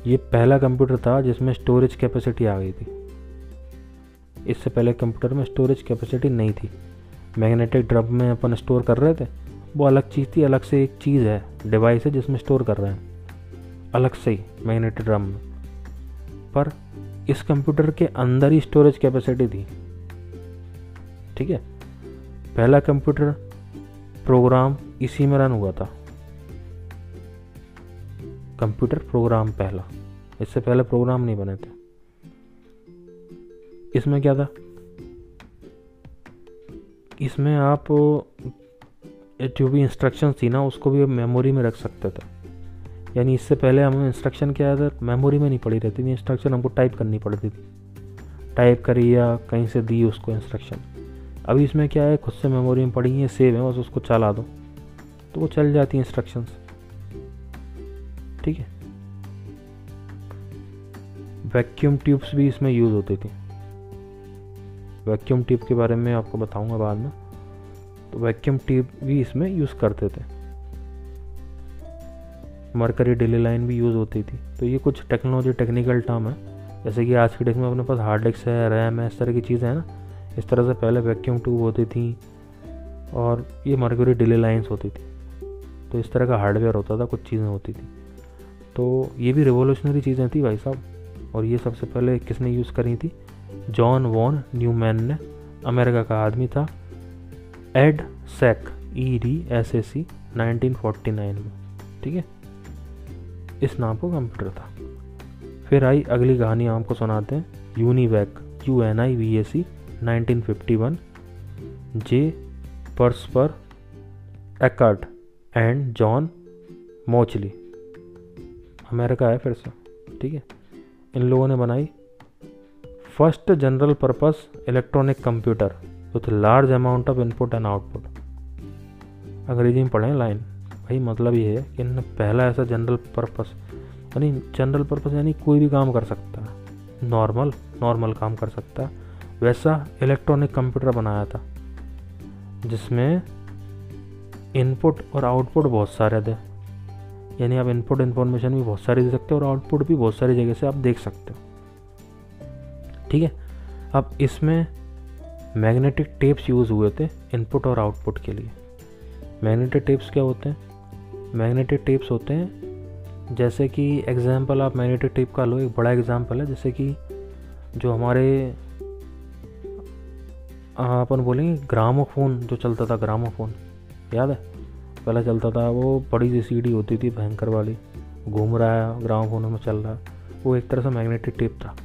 ये पहला कंप्यूटर था जिसमें स्टोरेज कैपेसिटी आ गई थी। इससे पहले कंप्यूटर में स्टोरेज कैपेसिटी नहीं थी। मैग्नेटिक ड्रम में अपन स्टोर कर रहे थे। वो अलग चीज़ थी, अलग से एक चीज़ है डिवाइस है जिसमें स्टोर कर रहे हैं। अलग से ही मैग्नेटिक ड्रम में। पर इस कंप्यूटर के अंदर ही स्टोरेज कैपेसिटी थी। ठीक है? पहला कंप्यूटर प्रोग्राम इसी में रन हुआ था। कंप्यूटर प्रोग्राम पहला। इससे पहले प्रोग्राम नहीं बने थे। इसमें क्या था? इसमें आप जो भी इंस्ट्रक्शन थी ना, उसको भी मेमोरी में रख सकते थे। यानी इससे पहले हमें इंस्ट्रक्शन क्या था? मेमोरी में नहीं पड़ी रहती थी। इंस्ट्रक्शन हमको टाइप करनी पड़ती थी। टाइप करी या कहीं से दी उसको इंस्ट्रक्शन अभी इसमें क्या है, खुद से मेमोरी में पड़ी है सेव है, बस उसको चला दो। तो वो चल जाती है इंस्ट्रक्शंस ठीक है? वैक्यूम ट्यूब्स भी इसमें यूज़ होती थी। वैक्यूम ट्यूब के बारे में आपको बताऊँगा बाद में। तो वैक्यूम ट्यूब भी इसमें यूज़ करते थे। मरकरी डेली लाइन भी यूज़ होती थी। तो ये कुछ टेक्नोलॉजी टेक्निकल टर्म है। जैसे कि आज की डेट में अपने पास हार्ड डिस्क है रैम है, इस तरह की चीज़ें हैं ना। इस तरह से पहले वैक्यूम ट्यूब होती थी और ये मरकरी डिले लाइन्स होती थी। तो इस तरह का हार्डवेयर होता था, कुछ चीज़ें होती थी। तो ये भी रिवोल्यूशनरी चीज़ें थी भाई साहब और ये सबसे पहले किसने यूज़ करी थी? जॉन वॉन न्यूमैन ने। अमेरिका का आदमी था। EDSAC E D S A C nineteen में। ठीक है? इस नाम को कंप्यूटर था। फिर आई अगली कहानी आपको सुनाते हैं। UNIVAC U N I V A C 1951 J Presper Eckert and John Mauchly. America है फिर से, ठीक है? इन लोगों ने बनाई first general purpose electronic computer with large amount of input and output. Angrezi में पढ़ें लाइन, भाई मतलब ये है कि इन्होंने पहला ऐसा जनरल पर्पस, यानी जनरल पर्पस यानी कोई भी काम कर सकता है। नॉर्मल नॉर्मल काम कर सकता है। वैसा इलेक्ट्रॉनिक कंप्यूटर बनाया था, जिसमें इनपुट और आउटपुट बहुत सारे थे। यानी आप इनपुट इन्फॉर्मेशन भी बहुत सारी दे सकते हो और आउटपुट भी बहुत सारी जगह से आप देख सकते हो। ठीक है? अब इसमें मैग्नेटिक टेप्स यूज़ हुए थे इनपुट और आउटपुट के लिए। मैग्नेटिक टेप्स क्या होते हैं? मैग्नेटिक टेप्स होते हैं, जैसे कि एग्जांपल आप मैग्नेटिक टेप का लो, एक बड़ा एग्जांपल है, जैसे कि जो हमारे अपन बोलेंगे ग्रामोफोन, जो चलता था ग्रामोफोन, याद है? पहले चलता था, वो बड़ी सी सीडी होती थी, भयंकर वाली, घूम रहा है, ग्रामोफोन में चल रहा है। वो एक तरह से मैग्नेटिक टेप था।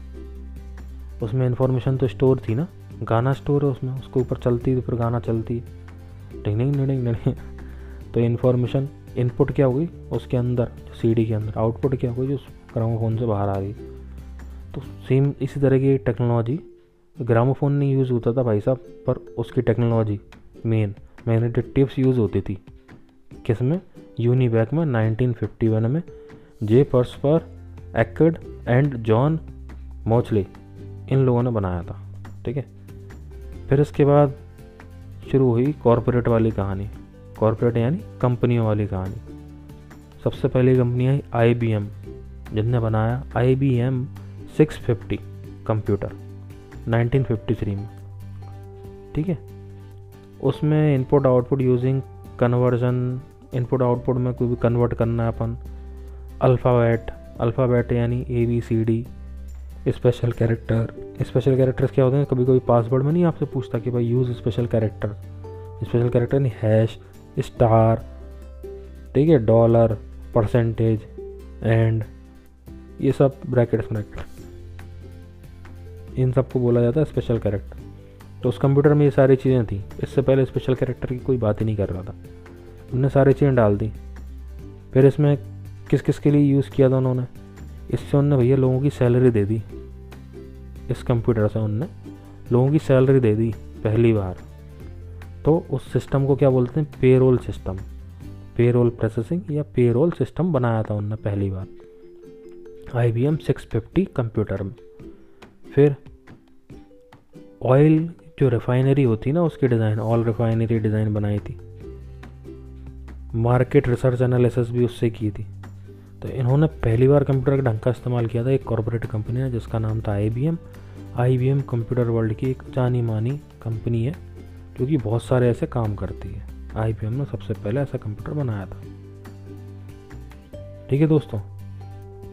उसमें इन्फॉर्मेशन तो स्टोर थी ना? गाना स्टोर है उसमें, उसके ऊपर चलती तो फिर गाना चलती। टिंग डिंग डिंग तो इन्फॉर्मेशन इनपुट क्या हुई? उसके अंदर सीडी के अंदर। आउटपुट क्या हुई? जो ग्रामोफोन से बाहर आ रही। तो सेम इसी तरह की टेक्नोलॉजी ग्रामोफोन नहीं यूज़ होता था भाई साहब, पर उसकी technology main magnetic tapes use होती थी। किसमें? यूनिवैक में 1951 में जे पर्स पर एक्कड एंड जॉन मोचली इन लोगों ने बनाया था, ठीक है? फिर इसके बाद शुरू हुई कॉरपोरेट वाली कहानी। कॉरपोरेट यानी कंपनियों वाली कहानी। सबसे पहली company I I B M, जिनने बनाया I B M six fifty computer 1953 में। ठीक है? उसमें input output using conversion input output में कोई भी कन्वर्ट करना है अपन। अल्फ़ाबेट अल्फ़ाबेट यानी A B C D special character special characters क्या होते हैं? कभी कभी पासवर्ड में नहीं आपसे पूछता कि भाई use special character special character नहीं हैश स्टार ठीक है? डॉलर परसेंटेज एंड ये सब ब्रैकेट्स ब्रैकेट इन सबको बोला जाता है स्पेशल कैरेक्टर तो उस कंप्यूटर में ये सारी चीज़ें थी। इससे पहले स्पेशल कैरेक्टर की कोई बात ही नहीं कर रहा था। उनने सारी चीज़ें डाल दी। फिर इसमें किस किस के लिए यूज़ किया था उन्होंने? इससे उनने भैया लोगों की सैलरी दे दी। इस कंप्यूटर से उनने लोगों की सैलरी दे दी पहली बार। तो उस सिस्टम को क्या बोलते हैं? पेरोल सिस्टम पेरोल प्रोसेसिंग या पेरोल सिस्टम बनाया था उनने पहली बार। I B M six fifty computer में। फिर ऑयल जो रिफाइनरी होती ना, उसकी डिज़ाइन ऑयल रिफाइनरी डिज़ाइन बनाई थी। मार्केट रिसर्च एनालिसिस भी उससे की थी। तो इन्होंने पहली बार कंप्यूटर का ढंग का इस्तेमाल किया था, एक कॉरपोरेट कंपनी है, जिसका नाम था I B M I B M computer world की एक जानी मानी कंपनी है, जो कि बहुत सारे ऐसे काम करती है। आई बी एम ने सबसे पहले ऐसा कंप्यूटर बनाया था। ठीक है दोस्तों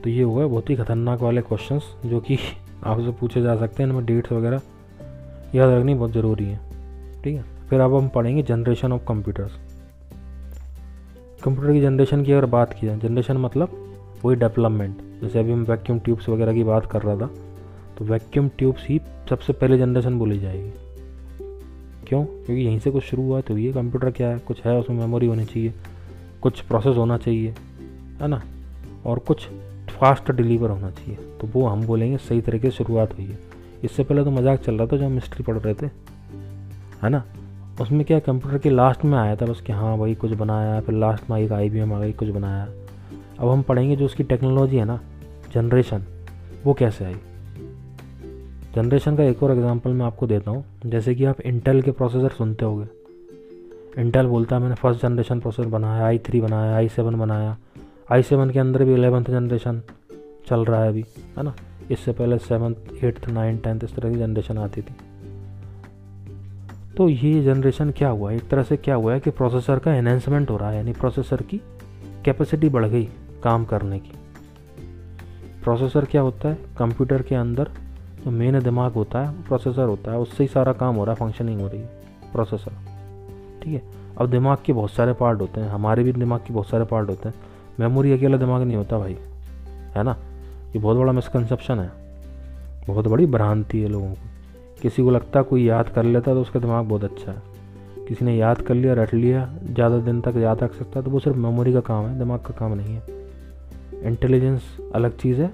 तो ये हुआ बहुत ही खतरनाक वाले क्वेश्चंस जो कि आपसे पूछे जा सकते हैं, इनमें डेट्स वगैरह। याद रखनी बहुत ज़रूरी है, ठीक है? फिर अब हम पढ़ेंगे जनरेशन ऑफ़ कंप्यूटर्स कंप्यूटर की जनरेशन की अगर बात की जाए जनरेशन मतलब वही डेवलपमेंट जैसे अभी हम वैक्यूम ट्यूब्स वगैरह की बात कर रहा था तो वैक्यूम ट्यूब्स ही सबसे पहले जनरेशन बोली जाएगी. क्यों? क्योंकि यहीं से कुछ शुरू हुआ तो ये कंप्यूटर क्या है? कुछ है उसमें मेमोरी होनी चाहिए, कुछ प्रोसेस होना चाहिए, है ना? और कुछ फास्ट डिलीवर होना चाहिए तो वो हम बोलेंगे सही तरीके से शुरुआत हुई है. इससे पहले तो मज़ाक चल रहा था जो हम हिस्ट्री पढ़ रहे थे, है ना? उसमें क्या कंप्यूटर के लास्ट में आया था बस कि हाँ भाई कुछ बनाया, फिर लास्ट में आई बी एम आ गई, कुछ बनाया। अब हम पढ़ेंगे जो उसकी टेक्नोलॉजी है ना जनरेशन वो कैसे आई? जनरेशन का एक और एग्जांपल मैं आपको देता हूँ, जैसे कि आप इंटेल के प्रोसेसर सुनते होगे। इंटेल बोलता है, मैंने फ़र्स्ट जनरेशन प्रोसेसर बनाया आई थ्री बनाया आई सेवन बनाया। आई सेवन के अंदर भी एलेवंथ जनरेशन चल रहा है अभी, है ना? इससे पहले सेवन्थ एट्थ नाइन्थ टेंथ इस तरह की जनरेशन आती थी। तो ये जनरेशन क्या हुआ? एक तरह से क्या हुआ है कि प्रोसेसर का एनहेंसमेंट हो रहा है, यानी प्रोसेसर की कैपेसिटी बढ़ गई काम करने की। प्रोसेसर क्या होता है? कंप्यूटर के अंदर जो तो मेन दिमाग होता है प्रोसेसर होता है, उससे ही सारा काम हो रहा है फंक्शनिंग हो रही है प्रोसेसर ठीक है? अब दिमाग के बहुत सारे पार्ट होते हैं, हमारे भी दिमाग के बहुत सारे पार्ट होते हैं। मेमोरी अकेला दिमाग नहीं होता भाई, है ना? ये बहुत बड़ा मिसकनसप्शन है। बहुत बड़ी भ्रांति है लोगों को। किसी को लगता कोई याद कर लेता तो उसका दिमाग बहुत अच्छा है। किसी ने याद कर लिया, रट लिया, ज़्यादा दिन तक याद रख सकता तो वो सिर्फ़ मेमोरी का काम है, दिमाग का काम नहीं है। इंटेलिजेंस अलग चीज़ है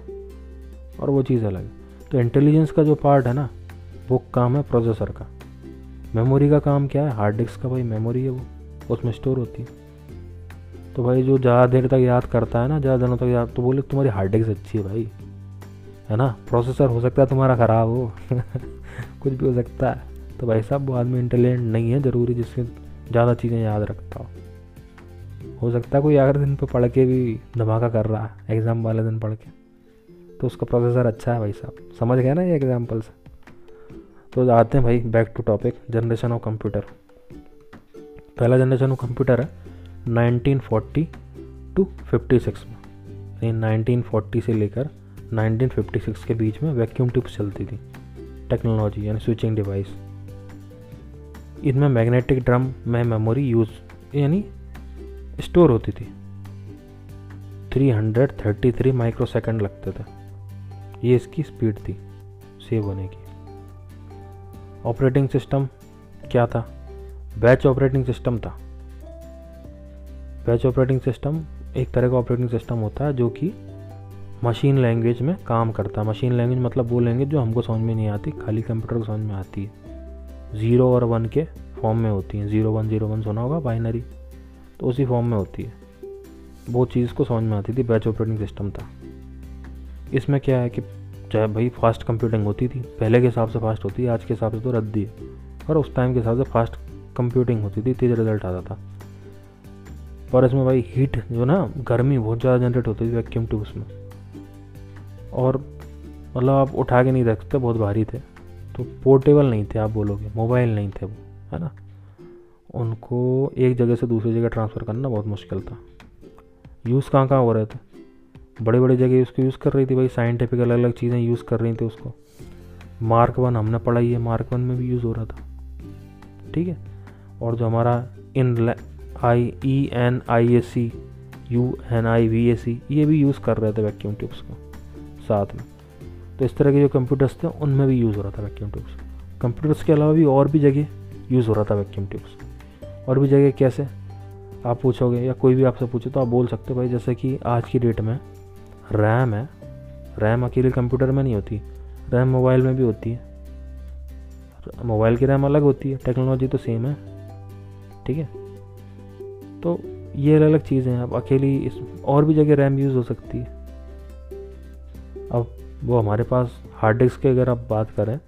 और वो चीज़ अलग है। तो इंटेलिजेंस का जो पार्ट है ना, वो काम है प्रोसेसर का। मेमोरी का काम क्या है? हार्ड डिस्क का भाई मेमोरी है वो, उसमें स्टोर होती है। तो भाई जो ज़्यादा देर तक याद करता है ना, ज़्यादा दिनों तक याद तो बोले, तुम्हारी हार्ड डिस्क अच्छी है भाई। है ना? प्रोसेसर हो सकता है तुम्हारा ख़राब हो। कुछ भी हो सकता है। तो भाई साहब, वो आदमी इंटेलिजेंट नहीं है, ज़रूरी जिससे ज़्यादा चीज़ें याद रखता हो। हो सकता है कोई अगर दिन पे पढ़ के भी धमाका कर रहा है एग्ज़ाम वाले दिन पढ़ के। तो उसका प्रोसेसर अच्छा है भाई साहब। समझ गए ना ये एग्ज़ाम्पल से? तो आते हैं भाई back to topic generation of computer पहला जनरेशन ऑफ़ कंप्यूटर है। 1940 टू 56 में। यानी 1940 से लेकर 1956 के बीच में वैक्यूम ट्यूब्स चलती थी। टेक्नोलॉजी यानी स्विचिंग डिवाइस इनमें मैग्नेटिक ड्रम में मेमोरी यूज़ यानी स्टोर होती थी। 333 माइक्रोसेकंड लगते थे। ये इसकी स्पीड थी सेव होने की। ऑपरेटिंग सिस्टम क्या था? बैच ऑपरेटिंग सिस्टम था। बैच ऑपरेटिंग सिस्टम एक तरह का ऑपरेटिंग सिस्टम होता है जो कि मशीन लैंग्वेज में काम करता है। मशीन लैंग्वेज मतलब वो लैंग्वेज जो हमको समझ में नहीं आती, खाली कंप्यूटर को समझ में आती है। ज़ीरो और वन के फॉर्म में होती हैं। ज़ीरो वन ज़ीरो वन सुना होगा? बाइनरी तो उसी फॉर्म में होती है। वो चीज़ को समझ में आती थी बैच ऑपरेटिंग सिस्टम था। इसमें क्या है कि चाहे भाई फास्ट कंप्यूटिंग होती थी, पहले के हिसाब से फास्ट होती है आज के हिसाब से तो रद्दी है। और उस टाइम के हिसाब से फास्ट कंप्यूटिंग होती थी, तेज़ रिज़ल्ट आता था। पर इसमें भाई हीट जो ना, गर्मी बहुत ज़्यादा जनरेट होती थी वैक्यूम ट्यूब्स में। और मतलब आप उठा के नहीं रखते बहुत भारी थे। तो पोर्टेबल नहीं थे आप बोलोगे मोबाइल नहीं थे वो, है ना? उनको एक जगह से दूसरी जगह ट्रांसफ़र करना बहुत मुश्किल था। यूज़ कहाँ कहाँ हो रहे थे? बड़े बड़े जगह उसको यूज़ कर रही थी भाई साइंटिफिक अलग अलग चीज़ें यूज़ कर रही थी उसको। मार्क वन हमने पढ़ाई है मार्क वन में भी यूज़ हो रहा था। ठीक है? और जो हमारा इन I E N I S C U N I V A C ये भी यूज़ कर रहे थे वैक्यूम ट्यूब्स को, साथ में। तो इस तरह के जो कंप्यूटर्स थे, उनमें भी यूज़ हो रहा था वैक्यूम ट्यूब्स कंप्यूटर्स के अलावा भी और भी जगह यूज़ हो रहा था वैक्यूम ट्यूब्स और भी जगह कैसे? आप पूछोगे या कोई भी आपसे पूछे तो आप बोल सकते हो भाई, जैसे कि आज की डेट में रैम है। रैम अकेले कंप्यूटर में नहीं होती रैम मोबाइल में भी होती है। मोबाइल की रैम अलग होती है टेक्नोलॉजी तो सेम है, ठीक है? तो ये अलग अलग चीज़ें हैं। अब अकेली इस और भी जगह रैम यूज़ हो सकती है। अब वो हमारे पास हार्ड डिस्क की अगर आप बात करें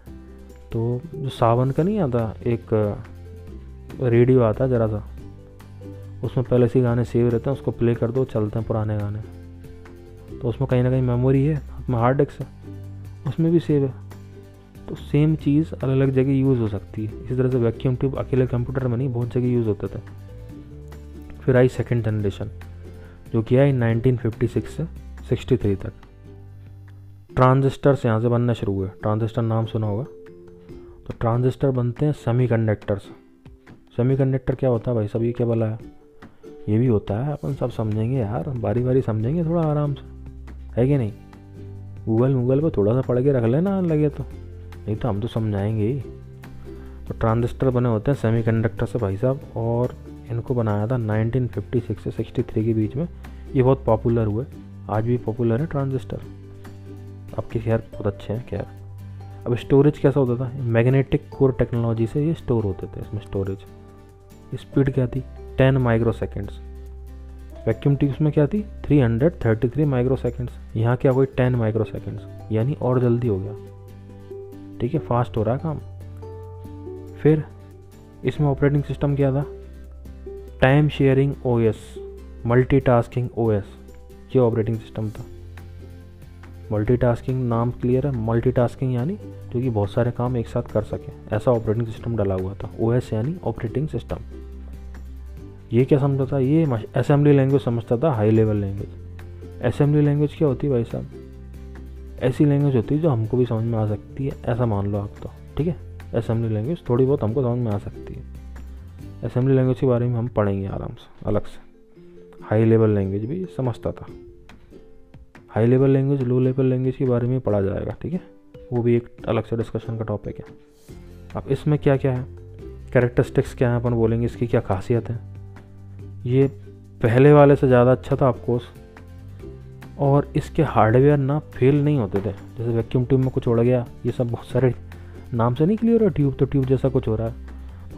तो जो सावन का नहीं आता, एक रेडियो आता ज़रा सा। उसमें पहले से गाने सेव रहते हैं, उसको प्ले कर दो, चलते हैं पुराने गाने। तो उसमें कहीं ना कहीं मेमोरी है अपना हार्ड डिस्क है, उसमें भी सेव है। तो सेम चीज़ अलग अलग जगह यूज़ हो सकती है। इसी तरह से वैक्यूम ट्यूब अकेले कंप्यूटर में नहीं, बहुत जगह यूज़ होते थे। फिर आई सेकेंड जनरेशन, जो कि आई 1956 से 63 तक। ट्रांजिस्टर्स यहाँ से बनना शुरू हुए। ट्रांजिस्टर नाम सुना होगा? तो ट्रांजिस्टर बनते हैं सेमी कंडक्टर्स सेमी कंडक्टर क्या होता है भाई? सब ये क्या बोला है? ये भी होता है। अपन सब समझेंगे यार। बारी बारी समझेंगे थोड़ा आराम से। है कि नहीं? गूगल गूगल पर थोड़ा सा पढ़ के रख लेना लगे तो। नहीं तो हम तो समझाएँगे ही। तो ट्रांजिस्टर बने होते हैं सेमी कंडक्टर से भाई साहब। और इनको बनाया था 1956 से 63 के बीच में। ये बहुत पॉपुलर हुए। आज भी पॉपुलर है ट्रांजिस्टर। आपके खैर बहुत अच्छे हैं खैर अब स्टोरेज कैसा होता था? मैग्नेटिक कोर टेक्नोलॉजी से ये स्टोर होते थे इसमें स्टोरेज। स्पीड क्या थी? Ten micro seconds vacuum tubes में क्या थी? Three hundred thirty three micro seconds यहाँ क्या हुई? टेन माइक्रो सेकेंड्स यानी और जल्दी हो गया। ठीक है, फास्ट हो रहा है काम। फिर इसमें ऑपरेटिंग सिस्टम क्या था? Time sharing O S multi tasking O S ये ऑपरेटिंग सिस्टम था। मल्टी टास्किंग नाम क्लियर है मल्टी टास्किंग यानी जो कि बहुत सारे काम एक साथ कर सके, ऐसा ऑपरेटिंग सिस्टम डला हुआ था ओ एस यानी ऑपरेटिंग सिस्टम। ये क्या समझता था? ये असेंबली लैंग्वेज समझता था, high level language. Assembly language क्या होती है भाई साहब? ऐसी लैंग्वेज होती है जो हमको भी समझ में आ सकती है, ऐसा मान लो आप तो ठीक है? असेंबली लैंग्वेज थोड़ी बहुत हमको समझ में आ सकती है। असेंबली लैंग्वेज के बारे में हम पढ़ेंगे आराम से, अलग से। हाई लेवल लैंग्वेज भी समझता था। High level language low level language के बारे में पढ़ा जाएगा, ठीक है? वो भी एक अलग से डिस्कशन का टॉपिक है। अब इसमें क्या क्या है? कैरेक्टरिस्टिक्स क्या है? अपन बोलेंगे इसकी क्या खासियत है? ये पहले वाले से ज़्यादा अच्छा था ऑफकोर्स और इसके हार्डवेयर ना फेल नहीं होते थे। जैसे वैक्यूम ट्यूब में कुछ उड़ गया, ये सब बहुत सारे नाम से नहीं क्लियर है ट्यूब तो ट्यूब जैसा कुछ हो रहा है।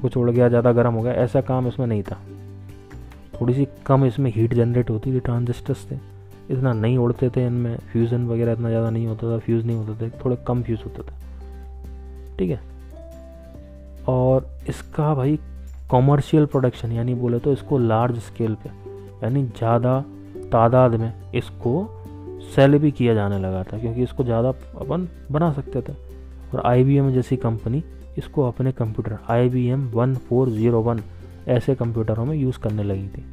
कुछ उड़ गया, ज़्यादा गर्म हो गया, ऐसा काम इसमें नहीं था। थोड़ी सी कम इसमें हीट जनरेट होती थी ट्रांजिस्टर्स थे। इतना नहीं उड़ते थे इनमें फ्यूज़न वगैरह इतना ज़्यादा नहीं होता था फ्यूज़ नहीं होते थे, थोड़े कम फ्यूज़ होते थे। ठीक है? और इसका भाई कॉमर्शियल प्रोडक्शन यानी बोले तो इसको लार्ज स्केल पे, यानी ज़्यादा तादाद में इसको सेल भी किया जाने लगा था, क्योंकि इसको ज़्यादा अपन बना सकते थे। और आई जैसी कंपनी इसको अपने computer I B M one four zero one ऐसे कंप्यूटरों में यूज़ करने लगी थी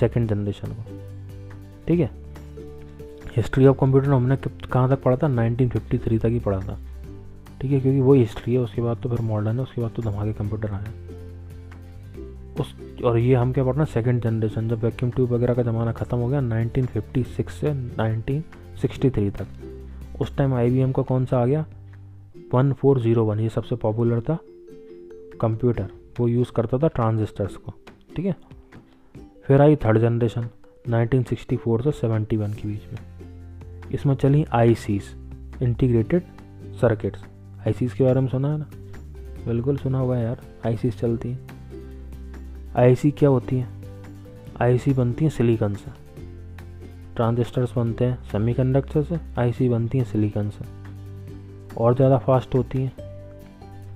सेकेंड जनरेशन को। ठीक है? हिस्ट्री ऑफ़ कंप्यूटर हमने कहाँ तक पढ़ा था? 1953 तक ही पढ़ा था। ठीक है? क्योंकि वो हिस्ट्री है, उसके बाद तो फिर मॉडर्न है, उसके बाद तो धमाके कंप्यूटर आए। उस, और ये हम क्या पढ़ना सेकेंड जनरेशन जब वैक्यूम ट्यूब वगैरह का ज़माना ख़त्म हो गया 1956 से 1963 तक। उस टाइम आई का कौन सा आ गया? वन फोर ज़ीरो वन, ये सबसे पॉपुलर था कंप्यूटर वो यूज़ करता था ट्रांजिस्टर्स को, ठीक है? फिर आई थर्ड जनरेशन 1964 से 71 के बीच में। इसमें चली आई इंटीग्रेटेड सर्किट्स आई के बारे में सुना है ना? बिल्कुल सुना होगा यार आई चलती हैं। आईसी क्या होती हैं? आईसी बनती हैं सिलिकन से। ट्रांजिस्टर्स बनते हैं सेमीकंडक्टर से आईसी बनती हैं सिलिकन से। और ज़्यादा फास्ट होती हैं।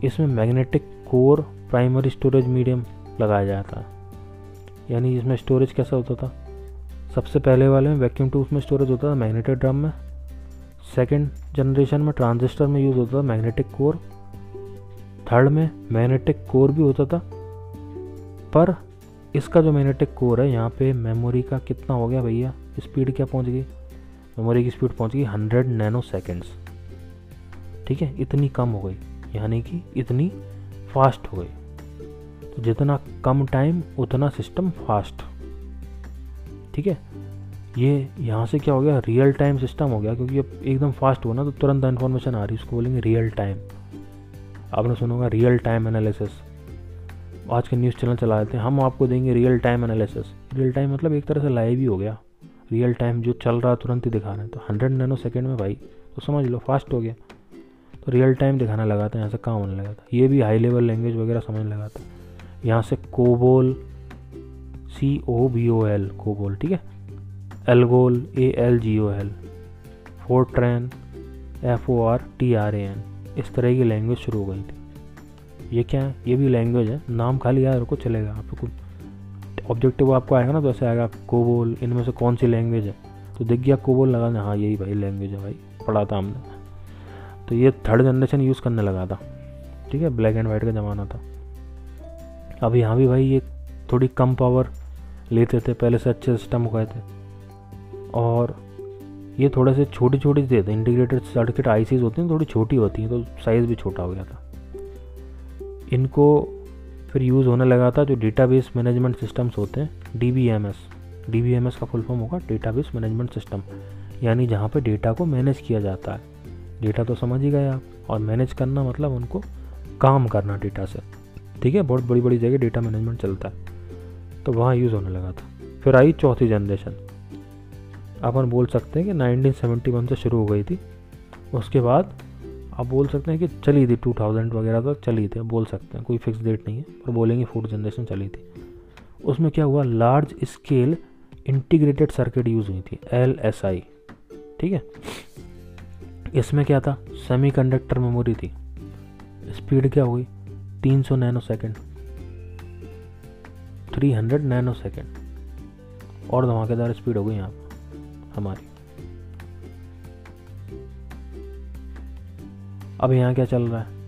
इसमें magnetic core primary storage medium लगाया जाता है। यानी इसमें स्टोरेज कैसा होता था? सबसे पहले वाले में वैक्यूम ट्यूब में स्टोरेज होता था मैग्नेटिक ड्रम में। सेकेंड जनरेशन में ट्रांजिस्टर में यूज़ होता था मैग्नेटिक कोर थर्ड में मैग्नेटिक कोर भी होता था। पर इसका जो मैग्नेटिक कोर है, यहाँ पे मेमोरी का कितना हो गया भैया? स्पीड क्या पहुँच गई? मेमोरी की स्पीड पहुँच गई हंड्रेड नैनो सेकेंड्स ठीक है, इतनी कम हो गई, यानी कि इतनी फास्ट हो गई। तो जितना कम टाइम उतना सिस्टम फास्ट ठीक है? ये यहाँ से क्या हो गया? रियल टाइम सिस्टम हो गया, क्योंकि अब एकदम फास्ट हुआ ना तो तुरंत इन्फॉर्मेशन आ रही है उसको बोलेंगे रियल टाइम आपने सुना होगा रियल टाइम एनालिसिस आज के न्यूज़ चैनल चला देते हैं, हम आपको देंगे real time analysis real time मतलब एक तरह से लाइव ही हो गया। रियल टाइम जो चल रहा है, तुरंत ही दिखा रहे हैं। तो हंड्रेड नैनो सेकेंड में भाई तो समझ लो फास्ट हो गया। तो रियल टाइम दिखाना लगा था यहाँ से काम होने लगा था। ये भी हाई लेवल लैंग्वेज वगैरह समझने लगा था। यहाँ से COBOL C O B O L COBOL ठीक है? ALGOL A L G O L FORTRAN F O R T R A N इस तरह की लैंग्वेज शुरू हो गई थी। ये क्या है? ये भी लैंग्वेज है। नाम खाली याद रखो, चलेगा आपको ऑब्जेक्टिव आपको आएगा ना तो ऐसे आएगा कोबोल इनमें से कौन सी लैंग्वेज है? तो दिख गया कोबोल लगा हाँ यही भाई लैंग्वेज है भाई, पढ़ा था हमने। तो ये थर्ड जनरेशन यूज़ करने लगा था। ठीक है? ब्लैक एंड वाइट का ज़माना था। अब यहाँ भी भाई ये थोड़ी कम पावर लेते थे, पहले से अच्छे सिस्टम हो गए थे। और ये थोड़े से छोटी छोटी थे इंटीग्रेटेड सर्किट आईसीज होती हैं, थोड़ी छोटी होती हैं तो साइज़ भी छोटा हो गया था। इनको फिर यूज़ होने लगा था जो डेटाबेस मैनेजमेंट सिस्टम्स होते हैं D B M S D B M S का फुल फॉर्म होगा डेटाबेस मैनेजमेंट सिस्टम यानी जहाँ पे डेटा को मैनेज किया जाता है। डेटा तो समझ ही गए आप, और मैनेज करना मतलब उनको काम करना डेटा से। ठीक है? बहुत बड़ी बड़ी जगह डेटा मैनेजमेंट चलता है। तो वहाँ यूज़ होने लगा था। फिर आई चौथी जनरेशन अपन बोल सकते हैं कि 1971 से शुरू हो गई थी। उसके बाद आप बोल सकते हैं कि चली थी 2000 वगैरह तक चली थी। बोल सकते हैं, कोई फिक्स डेट नहीं है, पर बोलेंगे फोर्थ जनरेशन चली थी। उसमें क्या हुआ? Large scale integrated circuit use हुई थी एल एस आई ठीक है? इसमें क्या था? सेमी कंडक्टर मेमोरी थी। स्पीड क्या हुई? गई तीन सौ nano second three hundred nano second और धमाकेदार स्पीड हो गई यहाँ हमारी। अब यहाँ क्या चल रहा है?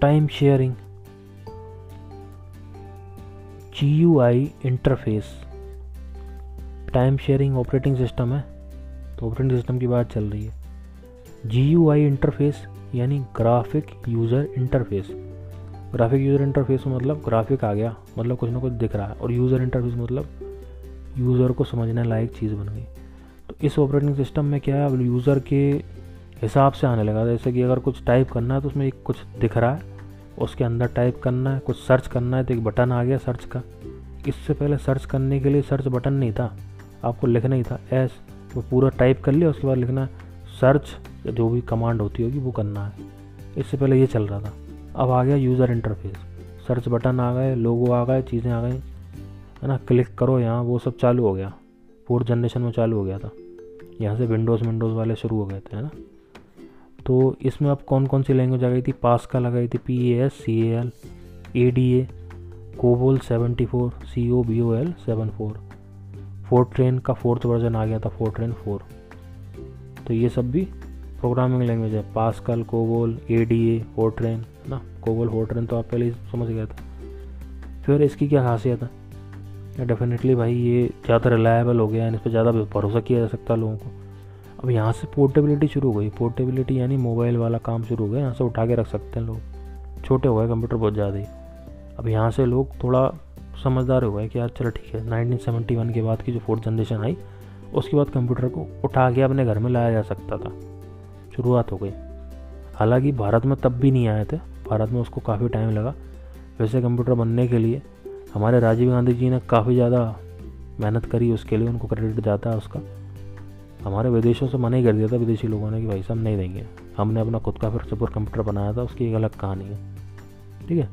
Time sharing G U I interface time sharing operating system है तो ऑपरेटिंग सिस्टम की बात चल रही है। जी यू आई इंटरफेस यानी graphic user interface graphic user interface मतलब ग्राफिक आ गया मतलब कुछ ना कुछ दिख रहा है, और यूज़र इंटरफेस मतलब यूज़र को समझने लायक चीज़ बन गई। तो इस ऑपरेटिंग सिस्टम में क्या है यूज़र के हिसाब से आने लगा। जैसे कि अगर कुछ टाइप करना है तो उसमें एक कुछ दिख रहा है, उसके अंदर टाइप करना है, कुछ सर्च करना है तो एक बटन आ गया सर्च का। इससे पहले सर्च करने के लिए सर्च बटन नहीं था। आपको लिखना ही था एस वो पूरा टाइप कर लिया, उसके बाद लिखना सर्च या जो भी कमांड होती होगी, वो करना है। इससे पहले ये चल रहा था। अब आ गया यूज़र इंटरफेस सर्च बटन आ गए लोगो आ गए, चीज़ें आ गई। है ना? क्लिक करो यहाँ, वो सब चालू हो गया। फोर्थ जनरेशन में चालू हो गया था। यहाँ से विंडोज़ विंडोज़ वाले शुरू हो गए थे, है ना? तो इसमें अब कौन कौन सी लैंग्वेज आ गई थी? पास का लगाई थी P A S C A L A D A COBOL seventy four C O B O L seven four FORTRAN का फोर्थ वर्जन आ गया था, फोर ट्रेन, फोर। तो ये सब भी प्रोग्रामिंग लैंग्वेज है। Pascal COBOL A D A FORTRAN है ना? कोबोल फोर ट्रेन तो आप पहले ही समझ गया था। फिर इसकी क्या खासियत है? डेफिनेटली भाई ये ज़्यादा रिलायबल हो गया है, इस पर ज़्यादा भरोसा किया जा सकता है लोगों को। अब यहाँ से पोर्टेबिलिटी शुरू हो गई। पोर्टेबिलिटी यानी मोबाइल वाला काम शुरू हो गया, यहाँ से उठा के रख सकते हैं लोग। छोटे हो गए कंप्यूटर बहुत ज़्यादा ही। अब यहाँ से लोग थोड़ा समझदार हो गए कि यार चलो ठीक है 1971 के बाद की जो फोर्थ जनरेशन आई, उसके बाद कंप्यूटर को उठा के अपने घर में लाया जा सकता था। शुरुआत हो गई। हालाँकि भारत में तब भी नहीं आए थे, भारत में उसको काफ़ी टाइम लगा। वैसे कंप्यूटर बनने के लिए हमारे राजीव गांधी जी ने काफ़ी ज़्यादा मेहनत करी उसके लिए, उनको क्रेडिट जाता है उसका। हमारे विदेशों से मना ही कर दिया था विदेशी लोगों ने कि भाई साहब नहीं देंगे। हमने अपना खुद का फिर सुपर कंप्यूटर बनाया था, उसकी एक अलग कहानी है। ठीक है?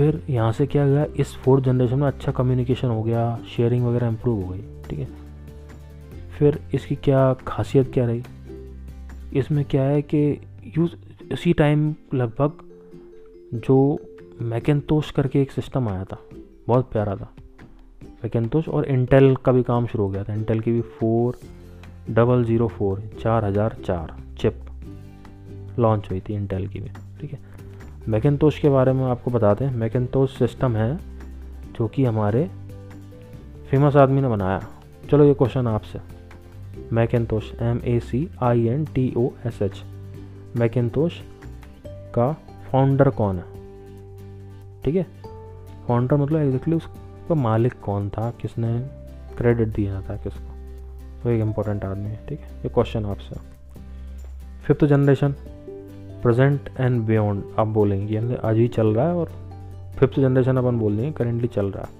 फिर यहाँ से क्या गया? इस फोर्थ जनरेशन में अच्छा कम्युनिकेशन हो गया शेयरिंग वगैरह इम्प्रूव हो गई, ठीक है? फिर इसकी क्या खासियत क्या रही? इसमें क्या है कि यूज़ इसी टाइम लगभग जो मैकेंतोश करके एक सिस्टम आया था, बहुत प्यारा था। मैकेंतोश और इंटेल का भी काम शुरू हो गया था। इंटेल की भी फोर डबल ज़ीरो फोर चार हज़ार चार चिप लॉन्च हुई थी इंटेल की भी, ठीक है? मैकेंतोश के बारे में आपको बताते हैं। मैकेंतोश सिस्टम है जो कि हमारे फ़ेमस आदमी ने बनाया। चलो ये क्वेश्चन आपसे। Macintosh M A C I N T O S H Macintosh का फाउंडर कौन है? ठीक है? फाउंडर मतलब एग्जैक्टली उसका मालिक कौन था? किसने क्रेडिट दिया था किसको? वो एक इम्पोर्टेंट आदमी है, ठीक है? ये क्वेश्चन आपसे। Fifth generation present and beyond, आप बोलेंगे। यानी आज ही चल रहा है और फिफ्थ जनरेशन अपन बोल देंगे करेंटली चल रहा है।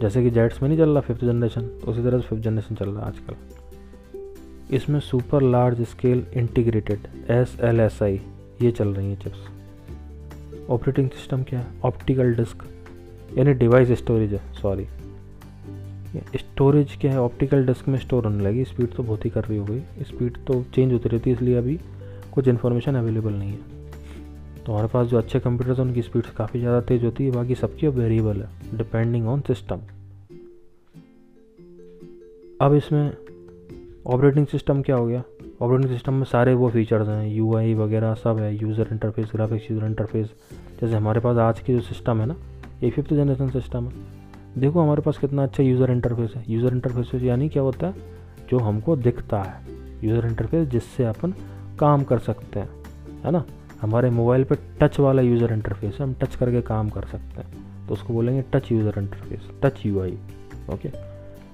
जैसे कि जेट्स में नहीं चल रहा, फिफ्थ जनरेशन, उसी तरह से फिफ्थ जनरेशन चल रहा है आजकल। इसमें super large scale integrated S L S I ये चल रही हैं चिप्स ऑपरेटिंग सिस्टम क्या है? ऑप्टिकल डिस्क यानी डिवाइस स्टोरेज है सॉरी स्टोरेज क्या है? ऑप्टिकल डिस्क में स्टोर होने लगी। स्पीड तो बहुत ही कर रही हो गई स्पीड तो चेंज होती रहती है, इसलिए अभी कुछ इन्फॉर्मेशन अवेलेबल नहीं है। तो हमारे पास जो अच्छे कंप्यूटर्स हैं, उनकी स्पीड काफ़ी ज़्यादा तेज़ होती है। बाकी सबकी अब वेरिएबल है डिपेंडिंग ऑन सिस्टम अब इसमें ऑपरेटिंग सिस्टम क्या हो गया? ऑपरेटिंग सिस्टम में सारे वो फीचर्स हैं। यूआई वगैरह सब है user interface graphics user interface जैसे हमारे पास आज की जो सिस्टम है ना ये फिफ्थ जनरेशन सिस्टम है। देखो हमारे पास कितना अच्छा यूज़र इंटरफेस है। यूज़र इंटरफेस यानी क्या होता है? जो हमको दिखता है। यूज़र इंटरफेस जिससे अपन काम कर सकते हैं, है ना? हमारे मोबाइल पे टच वाला यूज़र इंटरफेस है, हम टच करके काम कर सकते हैं। तो उसको बोलेंगे touch user interface touch UI okay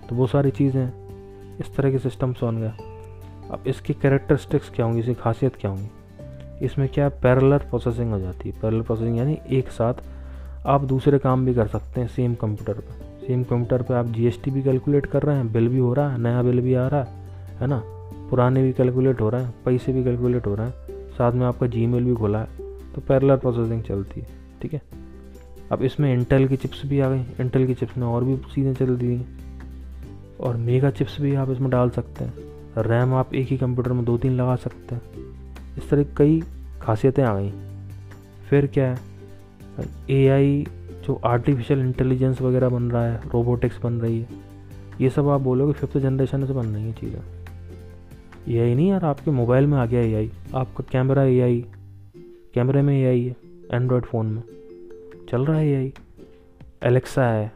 तो वो सारी चीज़ें हैं। इस तरह के सिस्टम्स बन गए। अब इसकी कैरेक्टरिस्टिक्स क्या होंगी, इसकी खासियत क्या होंगी? इसमें क्या पैरलर प्रोसेसिंग हो जाती है। पैरलर प्रोसेसिंग यानी एक साथ आप दूसरे काम भी कर सकते हैं सेम कंप्यूटर पर सेम कंप्यूटर पर आप जीएसटी भी कैलकुलेट कर रहे हैं बिल भी हो रहा है, नया बिल भी आ रहा है है ना? पुराने भी कैलकुलेट हो रहे हैं, पैसे भी कैलकुलेट हो रहे हैं। साथ में आपका जी भी खुला है तो पैरलर प्रोसेसिंग चलती है, ठीक है? अब इसमें इंटेल की चिप्स भी आ गई इंटेल की चिप्स में और भी चीज़ें चल दी और मेगा चिप्स भी आप इसमें डाल सकते हैं। रैम आप एक ही कंप्यूटर में दो तीन लगा सकते हैं। इस तरह कई खासियतें आ गई। फिर क्या है? एआई जो आर्टिफिशियल इंटेलिजेंस वगैरह बन रहा है रोबोटिक्स बन रही है, ये सब आप बोलोगे फिफ्थ जनरेशन से बन रही है चीज़ें। ए आई नहीं यार, आपके मोबाइल में आ गया ए आई आपका कैमरा ए आई कैमरे में ए आई है एंड्रॉयड फ़ोन में। चल रहा है ए आई एलेक्सा है,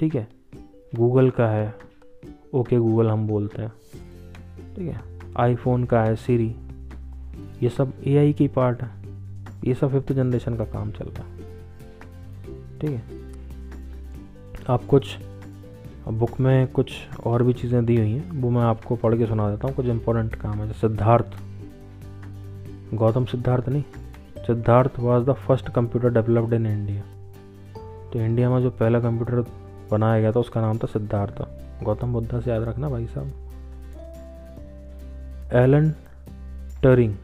ठीक है गूगल का है ओके गूगल हम बोलते हैं, ठीक है आईफोन का है सीरी ये सब ए आई की पार्ट है। ये सब फिफ्थ जनरेशन का काम चल रहा है। ठीक है? आप कुछ बुक में कुछ और भी चीज़ें दी हुई हैं, वो मैं आपको पढ़ के सुना देता हूँ, कुछ इंपॉर्टेंट काम है सिद्धार्थ। गौतम सिद्धार्थ नहीं, Siddharth was the first computer developed in India तो इंडिया में जो पहला कंप्यूटर बनाया गया था, उसका नाम था सिद्धार्थ। गौतम बुद्धा से याद रखना भाई साहब। एलन टरिंग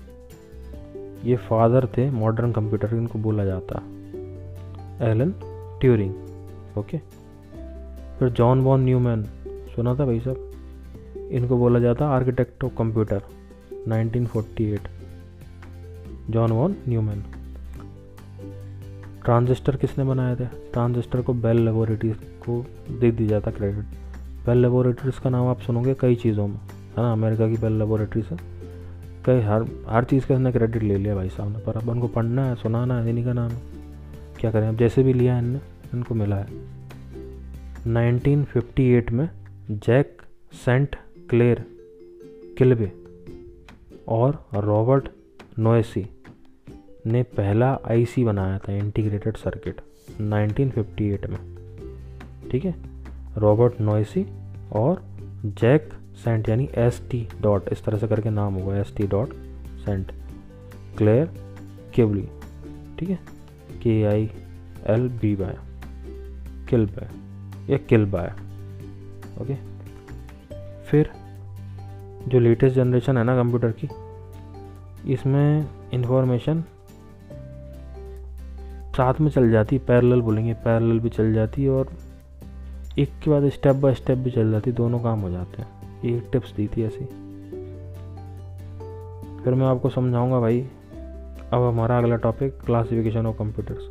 ये फादर थे मॉडर्न कंप्यूटर इनको बोला जाता। Alan Turing, okay? फिर जॉन वॉन न्यूमैन, सुना था भाई साहब? इनको बोला जाता architect of computer 1948 John von Neumann. Transistor किसने बनाया था? ट्रांजिस्टर को बेल लेबोरेटरीज को दे दिया जाता क्रेडिट बेल लेबोरेटरीज का नाम आप सुनोगे कई चीज़ों में, है ना? अमेरिका की बेल लेबोरेटरीज है। कई हर हर चीज़ का इसने क्रेडिट ले लिया भाई साहब ने, पर अब उनको पढ़ना है, सुनाना है, इन्हीं का नाम। क्या करें, अब जैसे भी लिया है इनने, इनको मिला है। 1958 में जैक सेंट क्लेयर किलबे और रॉबर्ट नोएसी ने पहला आईसी बनाया था, इंटीग्रेटेड सर्किट 1958 में। ठीक है? रॉबर्ट नोएसी और जैक सेंट यानी एस टी डॉट इस तरह से करके नाम होगा S T dot saint Clair केबली ठीक है? K I L B Y Kilby या किल बाय ओके फिर, जो लेटेस्ट जनरेशन है ना कंप्यूटर की, इसमें इंफॉर्मेशन साथ में चल जाती पैरेलल बोलेंगे पैरेलल भी चल जाती और एक के बाद स्टेप बाय स्टेप भी चल जाती, दोनों काम हो जाते हैं। ये टिप्स दी थी ऐसी। फिर मैं आपको समझाऊँगा भाई, अब हमारा अगला topic classification of computers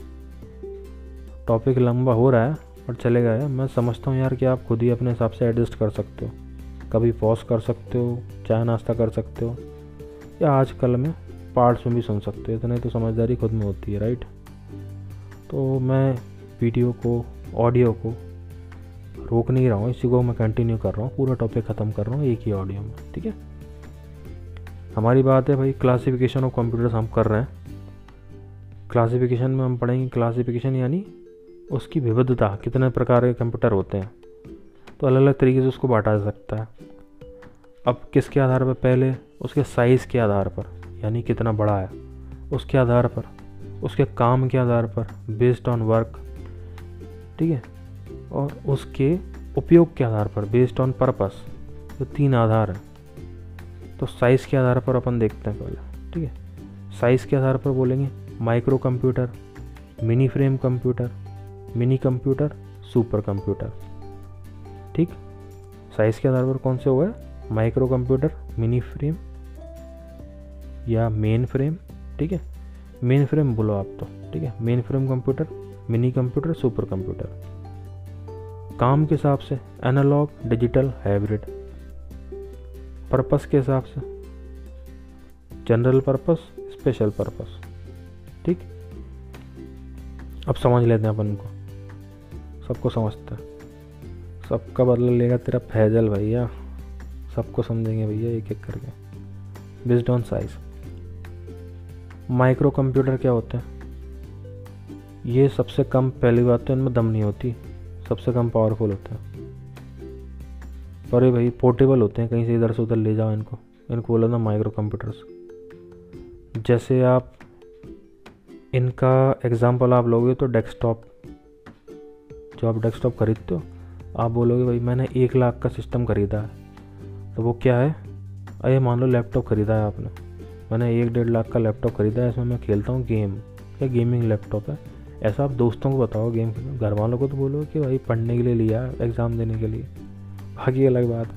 topic लंबा हो रहा है और चलेगा है मैं समझता हूँ यार कि आप खुद ही अपने हिसाब से एडजस्ट कर सकते हो। कभी पॉज कर सकते हो चाय नाश्ता कर सकते हो, या आजकल में पार्ट्स में भी सुन सकते हो। इतने तो समझदारी खुद में होती है राइट तो मैं वीडियो को ऑडियो को रोक नहीं रहा हूँ। इसी को मैं कंटिन्यू कर रहा हूँ। पूरा टॉपिक ख़त्म कर रहा हूँ। एक ही ऑडियो में, ठीक है? हमारी बात है भाई क्लासिफिकेशन ऑफ़ कंप्यूटर्स हम कर रहे हैं। क्लासिफिकेशन में हम पढ़ेंगे क्लासिफिकेशन यानी उसकी विविधता, कितने प्रकार के कंप्यूटर होते हैं। तो अलग अलग तरीके से उसको बांटा जा सकता है। अब किसके आधार पर? पहले उसके साइज़ के आधार पर, यानी कितना बड़ा है। उसके आधार पर, उसके काम के आधार पर बेस्ड ऑन वर्क ठीक है? और उसके उपयोग के आधार पर बेस्ड ऑन पर्पस तो तीन आधार हैं तो साइज़ के आधार पर अपन देखते हैं पहले, ठीक है? साइज़ के आधार पर बोलेंगे micro computer mini frame computer mini computer super computer ठीक? साइज़ के आधार पर कौन से है माइक्रो कंप्यूटर मिनी फ्रेम या मेन फ्रेम ठीक है? मेन फ्रेम बोलो आप तो ठीक है? Main frame computer mini computer super computer काम के हिसाब से एनालॉग डिजिटल हाइब्रिड पर्पस के हिसाब से जनरल पर्पस स्पेशल पर्पस ठीक? अब समझ लेते हैं अपन को। सबको समझते हैं। सबका बदला लेगा तेरा फैजल भैया। सबको समझेंगे भैया एक एक करके। Based on size micro computer क्या होते हैं? ये सबसे कम पहली बात तो इनमें दम नहीं होती। सबसे कम पावरफुल होते हैं। पर ये भाई पोर्टेबल होते हैं, कहीं से इधर से उधर ले जाओ इनको। इनको बोला ना माइक्रो कंप्यूटर्स जैसे आप इनका एग्ज़ाम्पल आप लोगे तो डेस्कटॉप जो आप डेस्कटॉप खरीदते हो, आप बोलोगे, भाई मैंने एक लाख का सिस्टम ख़रीदा है। तो वो क्या है? अरे मान लो लैपटॉप ख़रीदा है आपने। मैंने एक डेढ़ लाख का लैपटॉप ख़रीदा है, इसमें मैं खेलता हूँ गेम या गेमिंग लैपटॉप है? ऐसा आप दोस्तों को बताओ गेम घर वालों को तो बोलो कि भाई पढ़ने के लिए लिया एग्ज़ाम देने के लिए। बाकी अलग बात।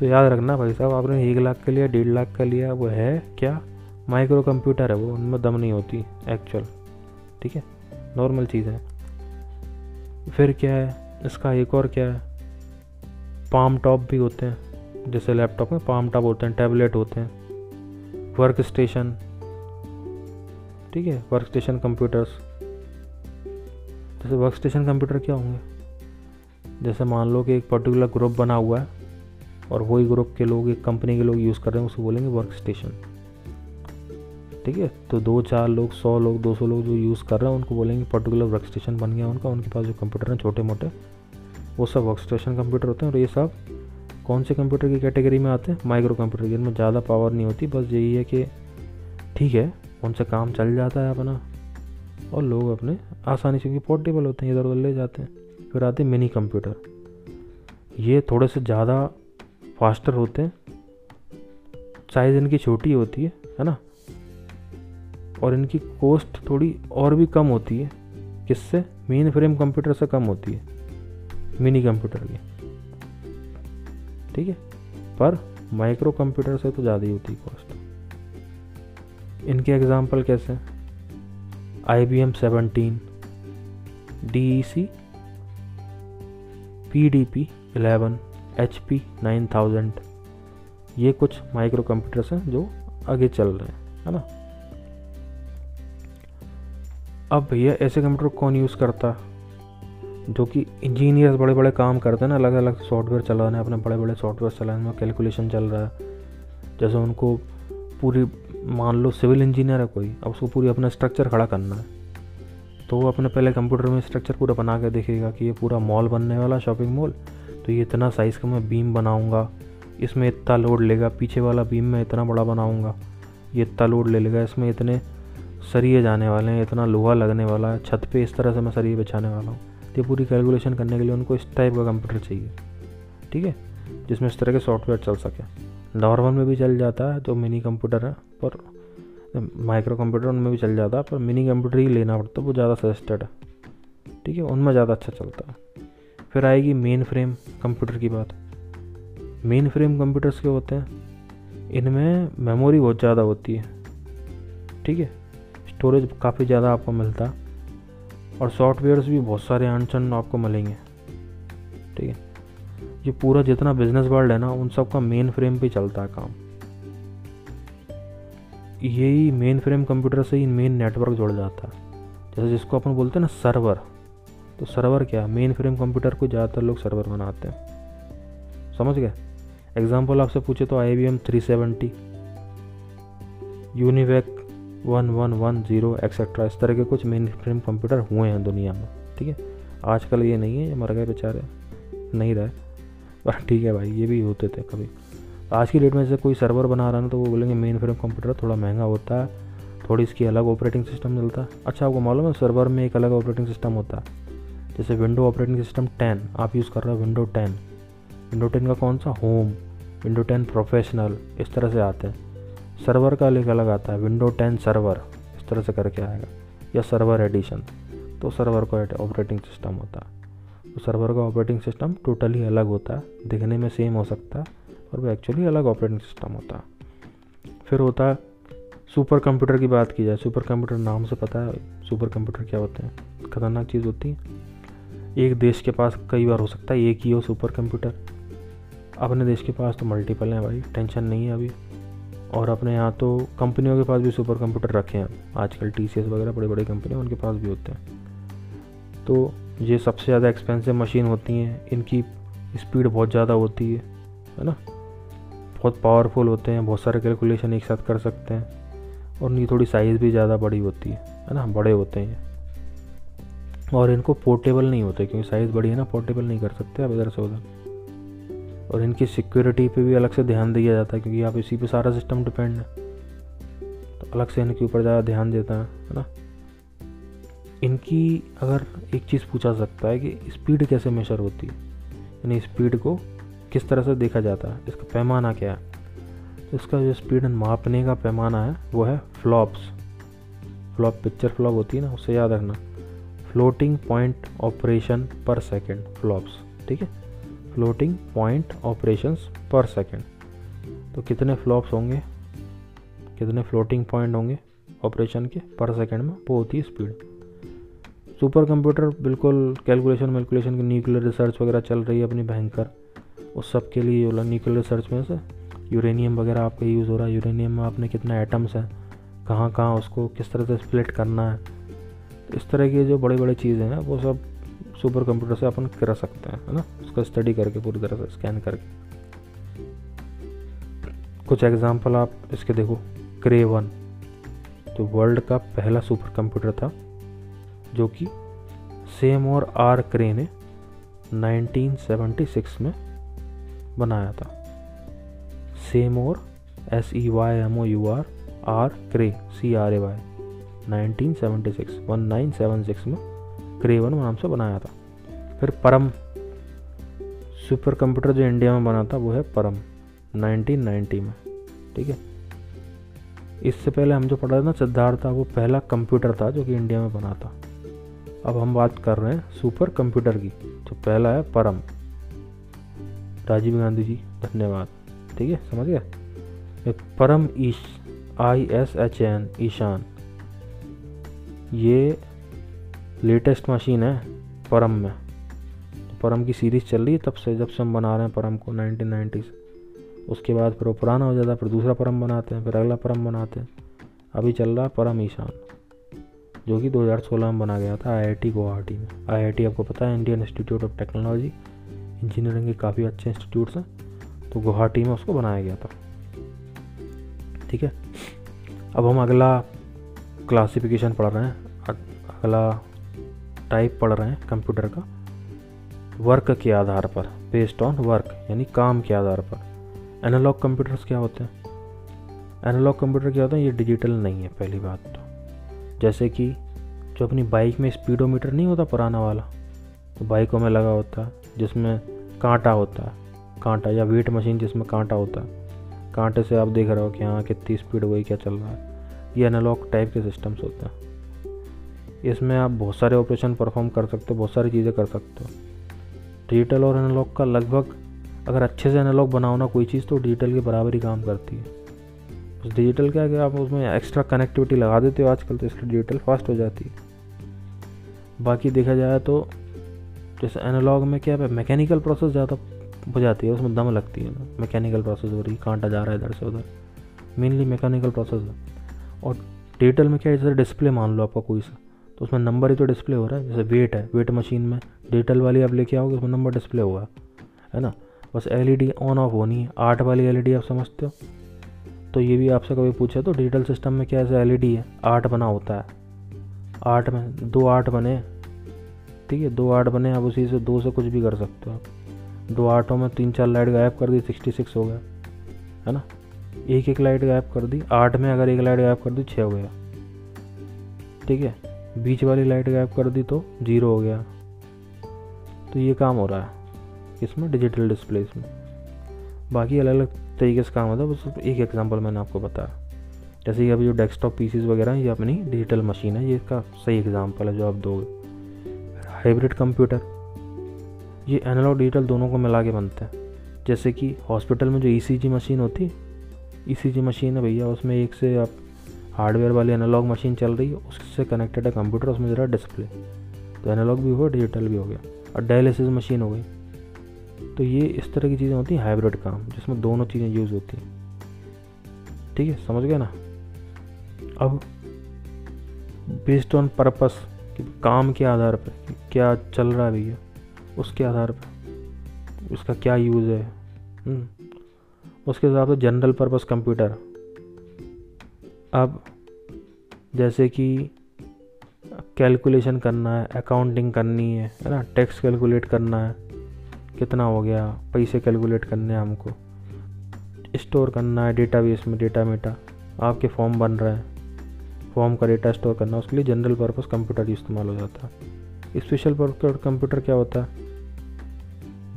तो याद रखना भाई साहब, आपने एक लाख का लिया, डेढ़ लाख का लिया, वो है क्या? माइक्रो कंप्यूटर है वो, उनमें दम नहीं होती एक्चुअल ठीक है? नॉर्मल चीज़ है। फिर क्या है? इसका एक और क्या है? पाम टॉप भी होते हैं। जैसे लैपटॉप में पाम टॉप होते हैं टैबलेट होते हैं। वर्क स्टेशन ठीक है? वर्क स्टेशन कंप्यूटर्स जैसे वर्क स्टेशन कंप्यूटर क्या होंगे? जैसे मान लो कि एक पर्टिकुलर ग्रुप बना हुआ है और वही ग्रुप के लोग, एक कंपनी के लोग यूज़ कर रहे हैं उसको बोलेंगे वर्क स्टेशन ठीक है? तो दो चार लोग, सौ लोग, दो सौ लोग जो यूज़ कर रहे हैं, उनको बोलेंगे पर्टिकुलर वर्क स्टेशन बन गया उनका। उनके पास जो कंप्यूटर हैं छोटे मोटे वो सब वर्क स्टेशन कंप्यूटर होते हैं और ये सब कौन से कंप्यूटर की कैटेगरी में आते हैं? माइक्रो कंप्यूटर की। इनमें ज़्यादा पावर नहीं होती, बस यही है कि ठीक है, उनसे काम चल जाता है अपना। और लोग अपने आसानी से, क्योंकि पोर्टेबल होते हैं, इधर उधर ले जाते हैं। फिर आते हैं मिनी कंप्यूटर ये थोड़े से ज़्यादा फास्टर होते हैं। साइज़ इनकी छोटी होती है है ना? और इनकी कॉस्ट थोड़ी और भी कम होती है। किससे? मेन फ्रेम कंप्यूटर से कम होती है। मिनी कंप्यूटर की। ठीक है? पर माइक्रो कंप्यूटर से तो ज़्यादा ही होती है कॉस्ट इनके एग्जांपल कैसे I B M seventeen D E C P D P eleven H P nine thousand ये कुछ माइक्रो कंप्यूटर्स हैं जो आगे चल रहे हैं, है ना? अब भैया ऐसे कंप्यूटर कौन यूज़ करता? जो कि इंजीनियर्स बड़े बड़े काम करते हैं ना अलग अलग सॉफ्टवेयर चलाने, अपने बड़े बड़े सॉफ्टवेयर चलाने में कैलकुलेशन चल रहा है। जैसे उनको पूरी मान लो सिविल इंजीनियर है कोई, अब उसको पूरी अपना स्ट्रक्चर खड़ा करना है। तो वो अपने पहले कंप्यूटर में स्ट्रक्चर पूरा बना के देखेगा कि ये पूरा मॉल बनने वाला शॉपिंग मॉल तो ये इतना साइज़ का मैं बीम बनाऊँगा, इसमें इतना लोड लेगा, पीछे वाला बीम मैं इतना बड़ा बनाऊँगा, ये इतना लोड ले लेगा, इसमें इतने सरिये जाने वाले हैं, इतना लोहा लगने वाला है, छत पे इस तरह से मैं सरिये बिछाने वाला हूँ। तो ये पूरी कैलकुलेशन करने के लिए उनको इस टाइप का कंप्यूटर चाहिए, ठीक है? जिसमें इस तरह के सॉफ्टवेयर चल सके। नॉर्मल में भी चल जाता है, जो मिनी कंप्यूटर है, पर माइक्रो कंप्यूटर उनमें भी चल जाता है, पर मिनी कंप्यूटर ही लेना पड़ता है, वो ज़्यादा सजेस्टेड है। ठीक है, उनमें ज़्यादा अच्छा चलता है। फिर आएगी मेन फ्रेम कंप्यूटर की बात। मेन फ्रेम कंप्यूटर्स के होते हैं? इनमें मेमोरी बहुत ज़्यादा होती है। ठीक है स्टोरेज काफ़ी ज़्यादा आपको मिलता है, और सॉफ्टवेयर्स भी बहुत सारे अनचन आपको मिलेंगे। ठीक है ये पूरा जितना बिज़नेस वर्ल्ड है ना, उन सब का मेन फ्रेम पे चलता है काम। यही मेन फ्रेम कंप्यूटर से ही मेन नेटवर्क जुड़ जाता है। जैसे जिसको अपन बोलते हैं ना सर्वर तो सर्वर क्या मेन फ्रेम कंप्यूटर को ज़्यादातर लोग सर्वर बनाते हैं। समझ गए? एग्ज़ाम्पल आपसे पूछे तो I B M three seventy UNIVAC one one one zero etcetera इस तरह के कुछ मेन फ्रेम कंप्यूटर हुए हैं दुनिया में, ठीक है? आजकल ये नहीं है, ये मर गए बेचारे, नहीं रहे। पर ठीक है भाई, ये भी होते थे कभी। आज की डेट में जैसे कोई सर्वर बना रहा ना तो वो बोलेंगे मेन फ्रेम कंप्यूटर थोड़ा महँगा होता है, थोड़ी इसकी अलग ऑपरेटिंग सिस्टम मिलता है। अच्छा आपको मालूम है सर्वर में एक अलग ऑपरेटिंग सिस्टम होता है? जैसे विंडो ऑपरेटिंग सिस्टम टेन आप यूज़ कर रहे हो विंडो टेन विंडो टेन का कौन सा? होम विंडो टेन प्रोफेशनल इस तरह से आते हैं। सर्वर का अलग अलग आता है विंडो टेन सर्वर इस तरह से करके आएगा। या सर्वर एडिशन तो सर्वर का ऑपरेटिंग सिस्टम होता है। सर्वर का ऑपरेटिंग सिस्टम टोटली अलग होता है। दिखने में सेम हो सकता है और वो एक्चुअली अलग ऑपरेटिंग सिस्टम होता है। फिर होता है सुपर कंप्यूटर की बात की जाए। सुपर कंप्यूटर नाम से पता है सुपर कंप्यूटर क्या होते हैं? खतरनाक चीज़ होती है। एक देश के पास कई बार हो सकता है एक ही हो सुपर कंप्यूटर अपने देश के पास तो मल्टीपल हैं भाई टेंशन नहीं है अभी। और अपने यहाँ तो कंपनियों के पास भी सुपर कंप्यूटर रखे हैं। आजकल टीसीएस वगैरह बड़ी बड़े कंपनियाँ उनके पास भी होते हैं। तो ये सबसे ज़्यादा एक्सपेंसिव मशीन होती हैं, इनकी स्पीड बहुत ज़्यादा होती है है ना? बहुत पावरफुल होते हैं, बहुत सारे कैलकुलेशन एक साथ कर सकते हैं, और इनकी थोड़ी साइज़ भी ज़्यादा बड़ी होती है है ना? बड़े होते हैं। और इनको पोर्टेबल नहीं होते, क्योंकि साइज़ बड़ी है ना पोर्टेबल नहीं कर सकते आप इधर से उधर। और इनकी सिक्योरिटी पे भी अलग से ध्यान दिया जाता है, क्योंकि आप इसी पे सारा सिस्टम डिपेंड है। तो अलग से इनके ऊपर ज़्यादा ध्यान देता है ना? इनकी अगर एक चीज़ पूछा सकता है कि स्पीड कैसे मेजर होती है? यानी स्पीड को किस तरह से देखा जाता है? इसका पैमाना क्या है? इसका जो स्पीड मापने का पैमाना है, वो है फ्लॉप्स फ्लॉप पिक्चर फ्लॉप होती है ना उससे याद रखना। Floating point operation per second flops ठीक है? Floating point operations per second तो कितने फ्लॉप्स होंगे? कितने फ्लोटिंग पॉइंट होंगे ऑपरेशन के? पर सेकेंड में, वो होती है स्पीड सुपर कंप्यूटर बिल्कुल कैलकुलेशन वैलकुलेशन की न्यूक्लियर रिसर्च वगैरह चल रही है अपनी भयंकर। उस सब के लिए न्यूक्लियर रिसर्च में से यूरेनियम वगैरह आपका यूज़ हो रहा है। यूरेनियम में आपने कितना एटम्स हैं, कहाँ कहाँ उसको किस तरह से स्प्लिट करना है। इस तरह की जो बड़ी बड़ी चीज़ें हैं, वो सब सुपर कंप्यूटर से अपन कर सकते हैं, है ना? उसका स्टडी करके, पूरी तरह से स्कैन करके। कुछ एग्जांपल आप इसके देखो। क्रे वन जो वर्ल्ड का पहला सुपर कंप्यूटर था। जो कि सेम और आर क्रे ने 1976 में बनाया था। सेम और S E Y M O U R R Cray C R A Y 1976 1976 में क्रेवन नाम से बनाया था। फिर परम सुपर कंप्यूटर जो इंडिया में बना था, वो है परम 1990 में, ठीक है? इससे पहले हम जो पढ़ा था ना, सिद्धार्थ था, वो पहला कंप्यूटर था जो कि इंडिया में बना था। अब हम बात कर रहे हैं सुपर कंप्यूटर की तो पहला है परम। राजीव गांधी जी, धन्यवाद। ठीक है, समझ गया? एक परम ईश I S H N Ishan. ये लेटेस्ट मशीन है, परम में। तो परम की सीरीज़ चल रही है, तब से जब से हम बना रहे हैं परम को नाइनटीन नाइन्टीज़ उसके बाद फिर वो पुराना हो जाता है, फिर दूसरा परम बनाते हैं, फिर अगला परम बनाते हैं। अभी चल रहा है परम ईशान। जो कि 2016 में बना गया था आईआईटी गुवाहाटी में। आईआईटी आपको पता है Indian Institute of Technology engineering के काफ़ी अच्छे इंस्टीट्यूट्स हैं तो गुवाहाटी में उसको बनाया गया था। ठीक है? अब हम अगला क्लासिफिकेशन पढ़ रहे हैं। अगला टाइप पढ़ रहे हैं कंप्यूटर का। वर्क के आधार पर बेस्ड ऑन वर्क यानी काम के आधार पर। एनालॉग कंप्यूटर्स क्या होते हैं? एनालॉग कंप्यूटर क्या होता है? ये डिजिटल नहीं है, पहली बात तो। जैसे कि जो अपनी बाइक में स्पीडोमीटर नहीं होता पुराना वाला तो बाइकों में लगा होता, जिसमें कांटा होता, कांटा या वेट मशीन जिसमें कांटा होता। कांटे से आप देख रहे हो कि हाँ कितनी स्पीड हुई क्या चल रहा है। ये एनालॉग टाइप के सिस्टम्स होते हैं। इसमें आप बहुत सारे ऑपरेशन परफॉर्म कर सकते हो, बहुत सारी चीज़ें कर सकते हो। डिजिटल और एनालॉग का लगभग, अगर अच्छे से एनालॉग बनाओ ना कोई चीज़ तो डिजिटल के बराबर ही काम करती है। उस डिजिटल क्या है आप उसमें एक्स्ट्रा कनेक्टिविटी लगा देते हो आजकल तो इसलिए डिजिटल फास्ट हो जाती है। बाकी देखा जाए तो जैसे एनालॉग में क्या है मैकेनिकल प्रोसेस ज़्यादा हो जाती है, उसमें दम लगती है मैकेनिकल प्रोसेस हो रही, कांटा जा रहा है इधर से उधर। मेनली मैकेनिकल प्रोसेस है। और डिजिटल में क्या है, जैसे डिस्प्ले मान लो आपका कोई सा तो उसमें नंबर ही तो डिस्प्ले हो रहा है। जैसे वेट है वेट मशीन में डिजिटल वाली आप लेके आओगे, उसमें नंबर डिस्प्ले होगा है ना? बस एलईडी ऑन ऑफ़ होनी है, आठ वाली एलईडी आप समझते हो। तो ये भी आपसे कभी पूछे तो डिजिटल सिस्टम में क्या ऐसा एलईडी है आठ बना होता है? आठ में, दो आठ बने। ठीक है, दो आठ बने, आप उसी से दो से कुछ भी कर सकते हो। आप दो आठों में तीन चार लाइट गायब कर दी, सिक्सटी सिक्स हो गया। है ना? एक एक लाइट गायब कर दी, आठ में अगर एक लाइट गायब कर दी छः हो गया। ठीक है, बीच वाली लाइट गायब कर दी तो ज़ीरो हो गया। तो ये काम हो रहा है, इसमें, डिजिटल डिस्प्ले में। बाकी अलग अलग तरीके से काम होता है, बस एक एग्जांपल मैंने आपको बताया। जैसे कि अभी जो डेस्कटॉप पीसीज वगैरह हैं, ये अपनी डिजिटल मशीन है, ये इसका सही एग्ज़ाम्पल है जो आप दोगे। हाइब्रिड कंप्यूटर ये एनालॉग डिजिटल दोनों को मिला के बनते हैं। जैसे कि हॉस्पिटल में जो ईसीजी मशीन होती है ई मशीन है भैया, उसमें एक से आप हार्डवेयर वाली एनालॉग मशीन चल रही है, उससे कनेक्टेड है कंप्यूटर उसमें ज़रा डिस्प्ले तो एनालॉग भी हुआ डिजिटल भी हो गया। और डायलिसिस मशीन हो गई। तो ये इस तरह की चीज़ें होती हैं हाइब्रिड काम जिसमें दोनों चीज़ें यूज़ होती हैं। ठीक है समझ गए ना? अब बेस्ड ऑन पर्पस काम के आधार पर क्या चल रहा है भैया उसके आधार पर उसका क्या यूज़ है? हम्म, उसके हिसाब से जनरल पर्पस कंप्यूटर अब जैसे कि कैलकुलेशन करना है अकाउंटिंग करनी है है ना? टैक्स कैलकुलेट करना है कितना हो गया पैसे कैलकुलेट करने हैं हमको। स्टोर करना है डेटाबेस में, डेटा मेटा। आपके फॉर्म बन रहे हैं। फॉर्म का डेटा स्टोर करना, उसके लिए जनरल पर्पज़ कंप्यूटर इस्तेमाल हो जाता है। स्पेशल पर्पज़ कंप्यूटर क्या होता है?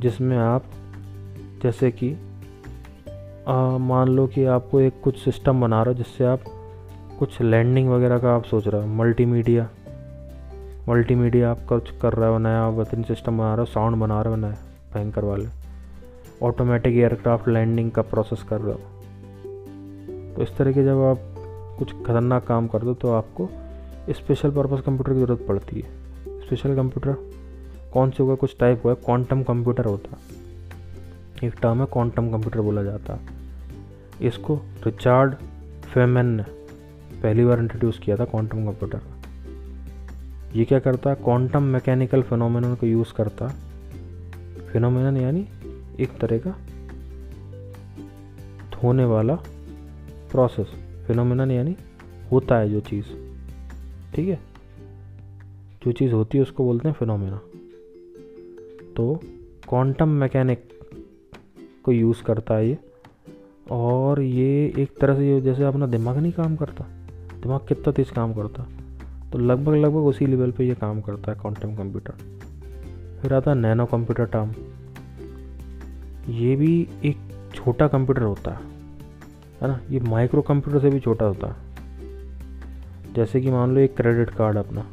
जिसमें आप, जैसे कि मान लो कि आपको एक कुछ सिस्टम बना रहा हो, जिससे आप कुछ लैंडिंग वगैरह का आप सोच रहे हो। मल्टीमीडिया मल्टीमीडिया आप कुछ कर रहे हो, नया वेतन सिस्टम बना रहे हो साउंड बना रहे हो, नया। भयंकर वाले। ऑटोमेटिक एयरक्राफ्ट लैंडिंग का प्रोसेस कर रहे हो। तो इस तरह के जब आप कुछ खतरनाक काम कर दो तो आपको स्पेशल पर्पज़ कंप्यूटर की ज़रूरत पड़ती है। स्पेशल कंप्यूटर कौन से होगा कुछ टाइप हुआ है क्वांटम कंप्यूटर होता। एक टर्म है क्वांटम कंप्यूटर बोला जाता। इसको रिचार्ड फेमन ने पहली बार इंट्रोड्यूस किया था क्वांटम कंप्यूटर ये क्या करता? है क्वांटम मैकेनिकल फिनोमिनन को यूज़ करता। फिनोमिनन यानी एक तरह का होने वाला प्रोसेस फिनोमिनन यानी होता है जो चीज़। ठीक है? जो चीज़ होती है उसको बोलते हैं फिनोमिना तो क्वांटम मैकेनिक को यूज़ करता है ये। और ये एक तरह से जैसे अपना दिमाग नहीं काम करता। दिमाग कितना तेज़ काम करता। तो लगभग लगभग उसी लेवल पे ये काम करता है क्वांटम कंप्यूटर फिर आता है नैनो कंप्यूटर टर्म। ये भी एक छोटा कंप्यूटर होता है ना? ये माइक्रो कंप्यूटर से भी छोटा होता है। जैसे कि मान लो एक क्रेडिट कार्ड अपना,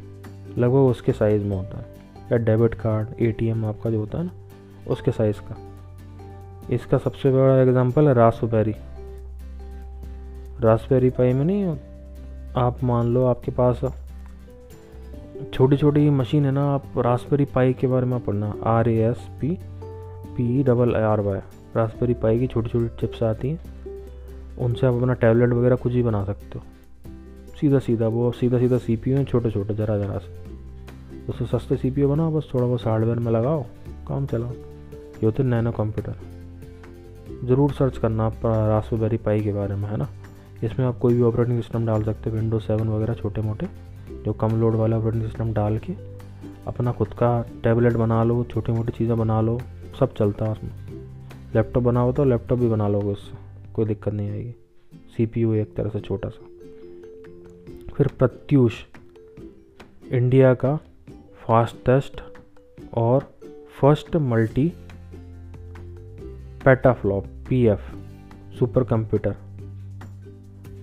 लगभग उसके साइज़ में होता है। या डेबिट कार्ड एटीएम आपका जो होता है ना, उसके साइज़ का। इसका सबसे बड़ा एग्जांपल है रासबेरी रासबेरी पाई में नहीं, आप मान लो आपके पास छोटी छोटी मशीन है ना, आप रासबेरी पाई के बारे में पढ़ना। R A S P P double R Y. Raspberry pi की छोटी छोटी चिप्स आती हैं। उनसे आप अपना टैबलेट वगैरह कुछ ही बना सकते हो। सीधा सीधा वो सीधा सीधा सी पी यू हैं छोटे छोटे ज़रा ज़रा से। उससे सस्ते सी पी यू बनाओ, बस थोड़ा बहुत हार्डवेयर में लगाओ, काम चलाओ। ये होते नैनो कंप्यूटर। ज़रूर सर्च करना आप रासबेरी पाई के बारे में, है ना? इसमें आप कोई भी ऑपरेटिंग सिस्टम डाल सकते हो, विंडोज़ सेवन वगैरह छोटे मोटे जो कम लोड वाला ऑपरेटिंग सिस्टम डाल के अपना खुद का टैबलेट बना लो छोटी मोटी चीज़ें बना लो, सब चलता है उसमें। लैपटॉप बनाओ तो लैपटॉप भी बना लोगे उससे, कोई दिक्कत नहीं आएगी। सीपीयू एक तरह से छोटा सा। फिर प्रत्यूष, इंडिया का फास्टेस्ट और first multi petaflop PF super computer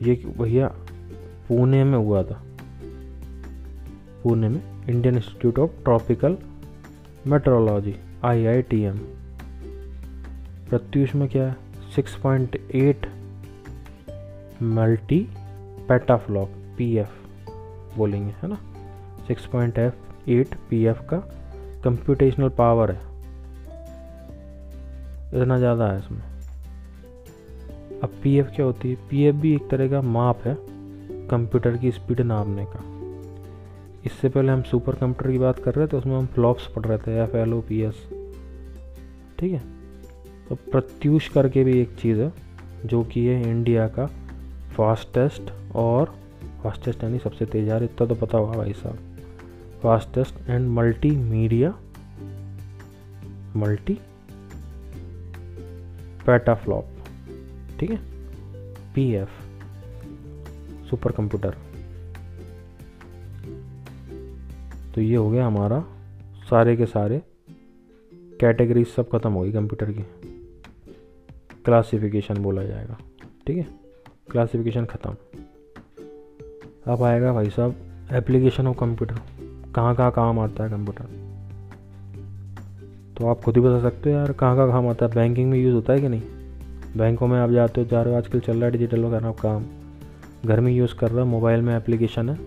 ये भैया, पुणे में हुआ था। पुणे में Indian Institute of Tropical Meteorology I I T M Pratyush में क्या है? Six point eight multi petaflop P F बोलेंगे, है ना? Six point F eight P F का कंप्यूटेशनल पावर है। इतना ज़्यादा है इसमें। अब पी एफ़ क्या होती है? पी एफ़ भी एक तरह का माप है कंप्यूटर की स्पीड नापने का। इससे पहले हम सुपर कंप्यूटर की बात कर रहे थे, उसमें हम फ्लॉप्स पढ़ रहे थे F L O P S ठीक है? तो प्रत्युष करके भी एक चीज़ है, जो कि है इंडिया का फास्टेस्ट और फास्टेस्ट यानी सबसे तेज। यार, इतना तो पता होगा भाई साहब। Fastest and multimedia multi petaflop ठीक है? पी एफ़ सुपर कंप्यूटर तो ये हो गया हमारा सारे के सारे कैटेगरीज सब खत्म हो गई कंप्यूटर की। क्लासिफिकेशन बोला जाएगा, ठीक है? क्लासिफिकेशन ख़त्म। अब आएगा भाई साहब, एप्लीकेशन ऑफ़ कंप्यूटर। कहाँ कहाँ काम आता है कंप्यूटर? तो आप खुद ही बता सकते हो यार, कहाँ कहाँ काम आता है? बैंकिंग में यूज़ होता है कि नहीं? बैंकों में आप जाते हो, जा रहे हो, आजकल चल रहा है डिजिटल वगैरह काम। घर में यूज़ कर रहा मोबाइल में एप्लीकेशन है।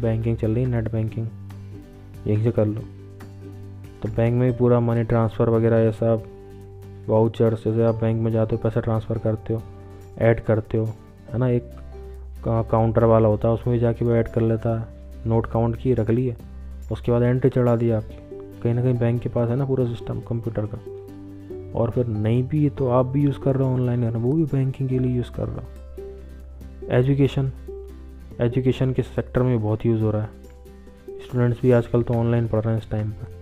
बैंकिंग चल रही है नेट बैंकिंग यहीं से कर लो। तो बैंक में भी पूरा मनी ट्रांसफ़र वगैरह ये सब वाउचर्स जैसे आप बैंक में जाते हो, पैसा ट्रांसफ़र करते हो ऐड करते हो, है ना? एक काउंटर वाला होता है उसमें भी जाके वो ऐड कर लेता है नोट काउंट की रख लिए, उसके बाद एंट्री चढ़ा दी आपकी कहीं ना कहीं बैंक के पास है ना पूरा सिस्टम कंप्यूटर का। और फिर नहीं भी तो आप भी यूज़ कर रहे हो ऑनलाइन वो भी बैंकिंग के लिए यूज़ कर रहा हो। एजुकेशन एजुकेशन के सेक्टर में बहुत यूज़ हो रहा है। स्टूडेंट्स भी आजकल तो ऑनलाइन पढ़ रहे हैं इस टाइम पर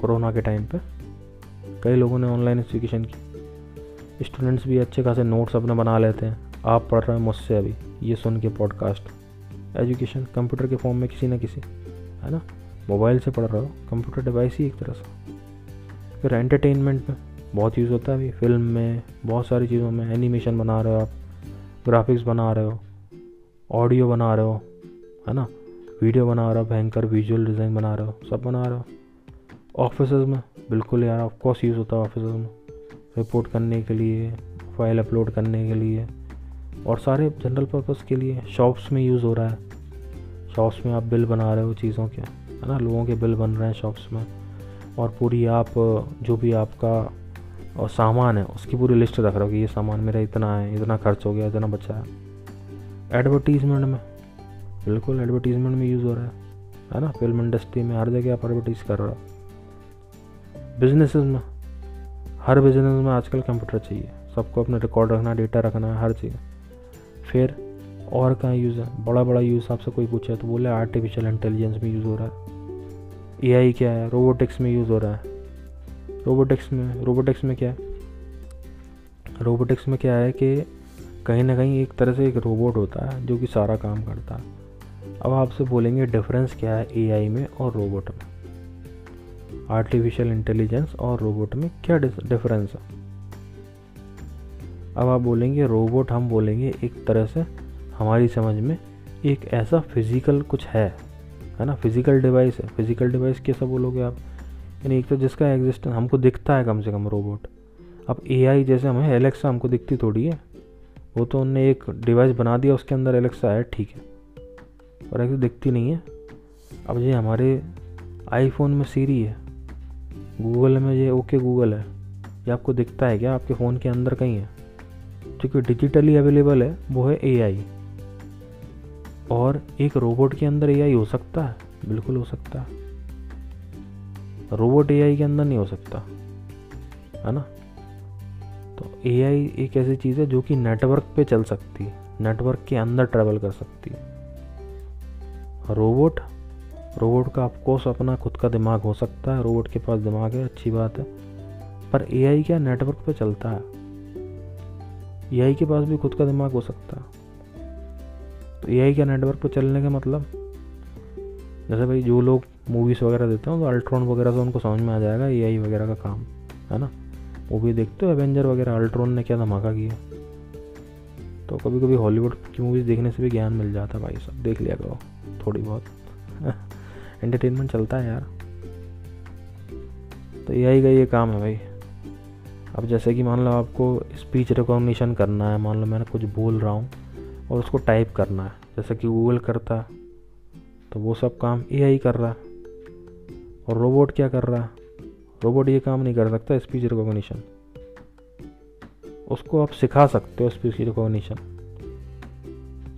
कोरोना के टाइम पर कई लोगों ने ऑनलाइन एजुकेशन की। स्टूडेंट्स भी अच्छे खासे नोट्स अपने बना लेते हैं। आप पढ़ रहे हैं मुझसे अभी, ये सुन के पॉडकास्ट एजुकेशन कंप्यूटर के फॉर्म में किसी न किसी, है ना? मोबाइल से पढ़ रहे हो कंप्यूटर डिवाइस ही एक तरह से। फिर एंटरटेनमेंट में बहुत यूज़ होता है अभी। फ़िल्म में, बहुत सारी चीज़ों में एनिमेशन बना रहे हो आप ग्राफिक्स बना रहे हो ऑडियो बना रहे हो, है ना? वीडियो बना रहे हो भयंकर विजुअल डिज़ाइन बना रहे हो सब बना रहे। हो ऑफ़िस में, बिल्कुल यार ऑफकोर्स यूज़ होता है ऑफ़िस में। रिपोर्ट करने के लिए फ़ाइल अपलोड करने के लिए। और सारे जनरल पर्पज़ के लिए शॉप्स में यूज़ हो रहा है। शॉप्स में आप बिल बना रहे हो चीज़ों के, है ना? लोगों के बिल बन रहे हैं शॉप्स में। और पूरी आप, जो भी आपका, और सामान है, उसकी पूरी लिस्ट रख रहे हो कि ये सामान मेरा इतना है, इतना खर्च हो गया, इतना बचा है। एडवर्टीज़मेंट में बिल्कुल एडवर्टीज़मेंट में यूज़ हो रहा है है ना? फ़िल्म इंडस्ट्री में हर जगह आप एडवर्टीज़ कर रहे हो। बिज़नेस में, हर बिज़नेस में आजकल कंप्यूटर चाहिए। सबको अपना रिकॉर्ड रखना डेटा रखना है हर चीज़। फिर और कहाँ यूज़ है? बड़ा बड़ा यूज़ आपसे कोई पूछे तो बोले आर्टिफिशियल इंटेलिजेंस में यूज़ हो रहा है। ए आई क्या है? रोबोटिक्स में यूज़ हो रहा है। रोबोटिक्स में रोबोटिक्स में क्या है? रोबोटिक्स में क्या है कि कहीं ना कहीं एक तरह से एक रोबोट होता है जो कि सारा काम करता है। अब आपसे बोलेंगे डिफरेंस क्या है एआई में और रोबोट में? आर्टिफिशियल इंटेलिजेंस और रोबोट में क्या डिफरेंस है? अब आप बोलेंगे रोबोट हम बोलेंगे एक तरह से हमारी समझ में एक ऐसा फ़िज़िकल कुछ है है ना? फ़िज़िकल डिवाइस है। फ़िज़िकल डिवाइस कैसा बोलोगे आप? यानी एक तो जिसका एग्जिस्टेंस हमको दिखता है कम से कम रोबोट अब एआई जैसे हमें एलेक्सा हमको दिखती थोड़ी है। वो तो उनने एक डिवाइस बना दिया, उसके अंदर एलेक्सा है, ठीक है। और एक तो दिखती नहीं है। अब ये हमारे आईफोन में सीरी है। गूगल में ये ओके गूगल है। ये आपको दिखता है क्या? आपके फ़ोन के अंदर कहीं है। क्योंकि डिजिटली अवेलेबल है, वो है एआई और एक रोबोट के अंदर एआई हो सकता है। बिल्कुल हो सकता है। रोबोट एआई के अंदर नहीं हो सकता। है ना? तो एआई एक ऐसी चीज़ है जो कि नेटवर्क पे चल सकती है। नेटवर्क के अंदर ट्रैवल कर सकती है। रोबोट। रोबोट का ऑफकोर्स अपना खुद का दिमाग हो सकता है। रोबोट के पास दिमाग है, अच्छी बात है। पर एआई क्या नेटवर्क पर चलता है? एआई के पास भी खुद का दिमाग हो सकता है। तो ए क्या नेटवर्क पर चलने का मतलब? जैसे भाई, जो लोग मूवीज़ वगैरह देते हैं तो अल्ट्रॉन वगैरह से उनको समझ में आ जाएगा एआई वगैरह का काम, है ना? वो भी देखते हो एवेंजर वगैरह अल्ट्रॉन ने क्या धमाका किया? तो कभी कभी हॉलीवुड की मूवीज़ देखने से भी ज्ञान मिल जाता है भाई सब देख लिया करो। थोड़ी बहुत। एंटरटेनमेंट चलता है यार। तो यही का ये काम है भाई। अब जैसे कि मान लो आपको स्पीच रिकॉग्निशन करना है, मान लो मैंने कुछ बोल रहा हूँ और उसको टाइप करना है, जैसे कि गूगल करता तो वो सब काम एआई कर रहा। और रोबोट क्या कर रहा? रोबोट ये काम नहीं कर सकता स्पीच रिकॉग्निशन उसको आप सिखा सकते हो स्पीच रिकॉग्निशन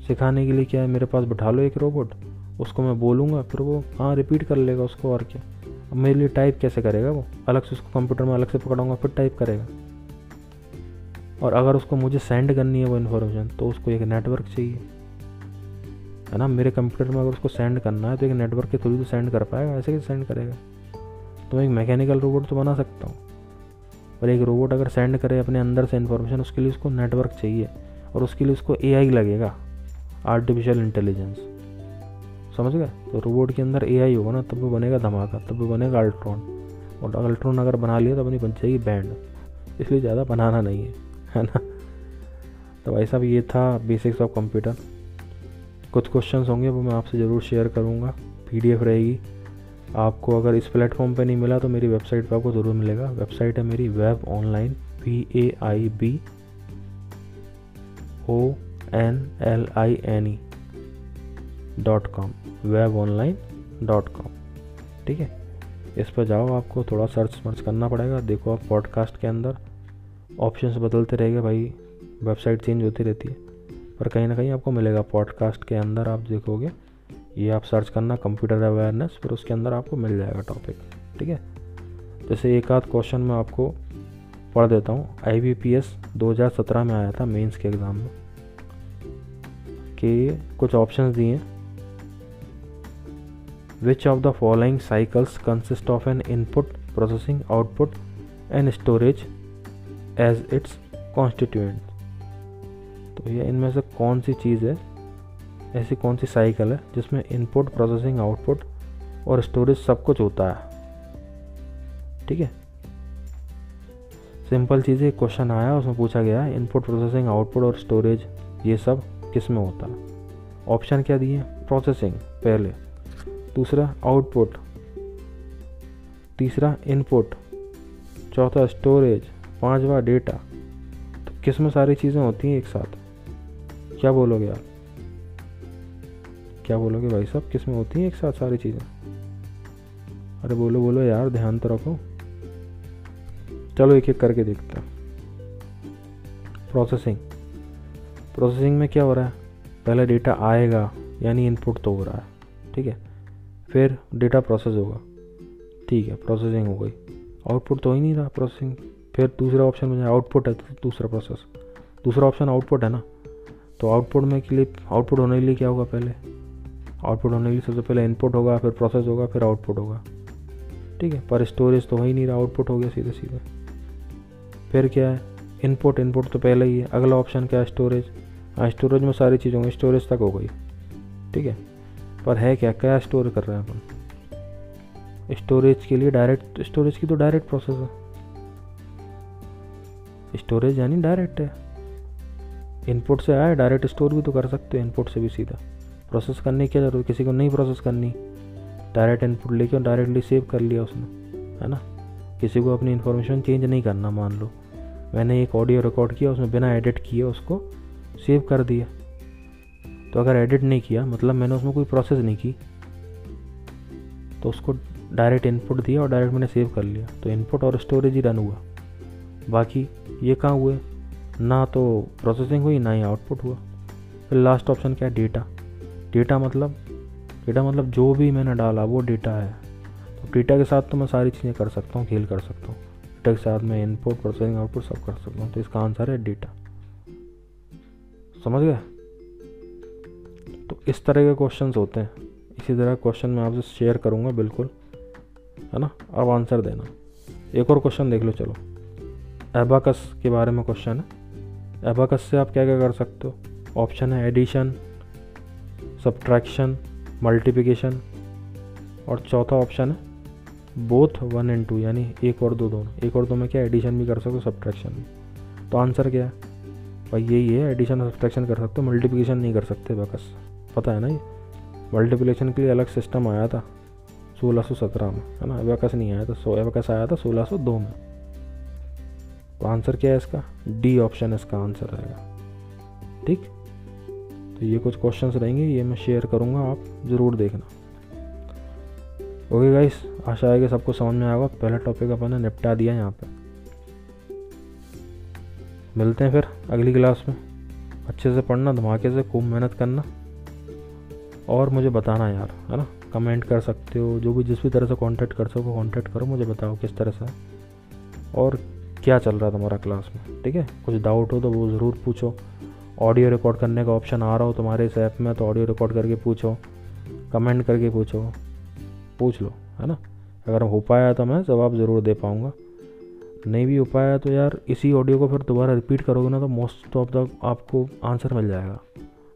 सिखाने के लिए क्या है? मेरे पास बैठा लो एक रोबोट उसको मैं बोलूँगा, फिर वो हाँ रिपीट कर लेगा उसको और क्या। अब मेरे लिए टाइप कैसे करेगा वो? अलग से उसको कंप्यूटर में अलग से पकड़ाऊँगा, फिर टाइप करेगा। और अगर उसको मुझे सेंड करनी है वो इन्फॉर्मेशन तो उसको एक नेटवर्क चाहिए। है ना? मेरे कंप्यूटर में अगर उसको सेंड करना है तो एक नेटवर्क के थ्रू तो सेंड कर पाएगा, ऐसे कैसे सेंड करेगा? तो मैं एक मैकेनिकल रोबोट तो बना सकता हूँ। पर एक रोबोट अगर सेंड करे अपने अंदर से इन्फॉर्मेशन उसके लिए उसको नेटवर्क चाहिए। और उसके लिए उसको एआई लगेगा आर्टिफिशियल इंटेलिजेंस समझ गए? तो रोबोट के अंदर एआई होगा ना, तब वो बनेगा धमाका, तब वो बनेगा अल्ट्रॉन और अल्ट्रॉन अगर बना लिया तो अपनी बन जाएगी बैंड इसलिए ज़्यादा बनाना नहीं है है ना? तो भाई साहब, ये था बेसिक्स ऑफ़ कंप्यूटर कुछ क्वेश्चंस होंगे वो मैं आपसे ज़रूर शेयर करूँगा। पीडीएफ रहेगी। आपको अगर इस प्लेटफॉर्म पे नहीं मिला तो मेरी वेबसाइट पे आपको ज़रूर मिलेगा। वेबसाइट है मेरी web online P A I B O N L I N E dot com web online dot com ठीक है? इस पर जाओ, आपको थोड़ा सर्च वर्च करना पड़ेगा। देखो आप पॉडकास्ट के अंदर ऑप्शंस बदलते रहेंगे भाई। वेबसाइट चेंज होती रहती है। पर कहीं ना कहीं आपको मिलेगा पॉडकास्ट के अंदर, आप देखोगे। ये आप सर्च करना कंप्यूटर अवेयरनेस फिर उसके अंदर आपको मिल जाएगा टॉपिक ठीक है? जैसे एक आध क्वेश्चन मैं आपको पढ़ देता हूँ। आई बी पी एस दो हज़ार सत्रह में आया था मेंस के एग्ज़ाम में। कि कुछ ऑप्शंस दिए। Which of the following cycles consist of an input processing output and storage as its constituent तो ये इनमें से कौन सी चीज़ है? ऐसी कौन सी साइकिल है जिसमें इनपुट प्रोसेसिंग आउटपुट और स्टोरेज सब कुछ होता है? ठीक है? सिंपल चीज़ है क्वेश्चन आया, उसमें पूछा गया है इनपुट प्रोसेसिंग आउटपुट और स्टोरेज ये सब किसमें होता है? ऑप्शन क्या दिए? प्रोसेसिंग पहले। दूसरा आउटपुट, तीसरा इनपुट, चौथा स्टोरेज, पांचवा डेटा। तो किसमें सारी चीज़ें होती हैं एक साथ। क्या बोलोगे आप? क्या बोलोगे भाई साहब? किसमें होती हैं एक साथ सारी चीज़ें? अरे बोलो बोलो यार, ध्यान तो रखो। चलो एक एक करके देखते हैं। प्रोसेसिंग प्रोसेसिंग में क्या हो रहा है? पहले डेटा आएगा, यानी इनपुट तो हो रहा है। ठीक है? फिर डेटा प्रोसेस होगा। ठीक है प्रोसेसिंग हो गई। आउटपुट तो ही नहीं रहा प्रोसेसिंग फिर दूसरा ऑप्शन में आउटपुट है तो दूसरा प्रोसेस दूसरा ऑप्शन आउटपुट है ना? तो आउटपुट में के लिए आउटपुट होने के लिए क्या होगा पहले? आउटपुट होने के लिए सबसे पहले इनपुट होगा, फिर प्रोसेस होगा, फिर आउटपुट होगा। ठीक है, पर स्टोरेज तो हो ही नहीं रहा आउटपुट हो गया सीधे सीधे फिर क्या है? इनपुट इनपुट तो पहले ही है। अगला ऑप्शन क्या है? स्टोरेज हाँ स्टोरेज में सारी चीज़ होंगी। स्टोरेज तक हो गई। ठीक है? पर है क्या? क्या स्टोर कर रहे हैं अपन? स्टोरेज के लिए डायरेक्ट स्टोरेज की तो डायरेक्ट प्रोसेस है। स्टोरेज यानी डायरेक्ट है। इनपुट से आया डायरेक्ट स्टोर भी तो कर सकते हो इनपुट से भी सीधा। प्रोसेस करने की ज़रूरत, किसी को नहीं प्रोसेस करनी। डायरेक्ट इनपुट लेके और डायरेक्टली सेव कर लिया उसने, है ना? किसी को अपनी इन्फॉर्मेशन चेंज नहीं करना, मान लो। मैंने एक ऑडियो रिकॉर्ड किया उसमें बिना एडिट किए उसको सेव कर दिया। तो अगर एडिट नहीं किया मतलब मैंने उसमें कोई प्रोसेस नहीं की तो उसको डायरेक्ट इनपुट दिया और डायरेक्ट मैंने सेव कर लिया। तो इनपुट और स्टोरेज ही रन हुआ। बाकी ये कहाँ हुए? ना तो प्रोसेसिंग हुई, ना ही आउटपुट हुआ। फिर लास्ट ऑप्शन क्या है? डेटा डेटा मतलब डेटा मतलब जो भी मैंने डाला, वो डेटा है। तो डेटा के साथ तो मैं सारी चीज़ें कर सकता हूँ, खेल कर सकता हूँ। डेटा के साथ मैं इनपुट प्रोसेसिंग आउटपुट सब कर सकता हूँ। तो इसका आंसर है डेटा समझ गए? तो इस तरह के क्वेश्चन होते हैं। इसी तरह क्वेश्चन मैं आपसे शेयर करूँगा, बिल्कुल। है ना? अब आंसर देना। एक और क्वेश्चन देख लो, चलो। एबाकस के बारे में क्वेश्चन है। एबाकस से आप क्या क्या कर सकते हो? ऑप्शन है एडिशन सब्ट्रैक्शन मल्टीप्लिकेशन और चौथा ऑप्शन है बोथ वन एंड टू यानी एक और दो दोनों। एक और दो में क्या एडिशन भी कर सकते हो सब्ट्रैक्शन भी। तो आंसर क्या है? भाई यही है एडिशन और सब्ट्रैक्शन कर सकते हो मल्टीप्लिकेशन नहीं कर सकते बकस पता है ना ये? मल्टीप्लिकेशन के लिए अलग सिस्टम आया था, सोलह सौ सत्रह में, है ना? एवकस नहीं आया था, सो एवकस आया था सोलह सौ दो में। तो आंसर क्या है इसका? डी ऑप्शन इसका आंसर रहेगा। ठीक? तो ये कुछ क्वेश्चंस रहेंगे, ये मैं शेयर करूँगा, आप ज़रूर देखना। ओके गाइस आशा है कि सबको समझ में आएगा। पहला टॉपिक अपन ने निपटा दिया यहाँ पे। मिलते हैं फिर अगली क्लास में। अच्छे से पढ़ना, धमाके से, खूब मेहनत करना। और मुझे बताना यार, है ना? कमेंट कर सकते हो, जो भी जिस भी तरह से कांटेक्ट कर सको कांटेक्ट करो, मुझे बताओ किस तरह से। और क्या चल रहा है तुम्हारा क्लास में, ठीक है? कुछ डाउट हो तो वो ज़रूर पूछो। ऑडियो रिकॉर्ड करने का ऑप्शन आ रहा हो तुम्हारे इस ऐप में तो ऑडियो रिकॉर्ड करके पूछो। कमेंट करके पूछो। पूछ लो, है ना? अगर हो पाया तो मैं जवाब ज़रूर दे पाऊँगा। नहीं भी हो पाया तो यार, इसी ऑडियो को फिर दोबारा रिपीट करोगे ना तो मोस्ट ऑफ़ द आपको आंसर मिल जाएगा।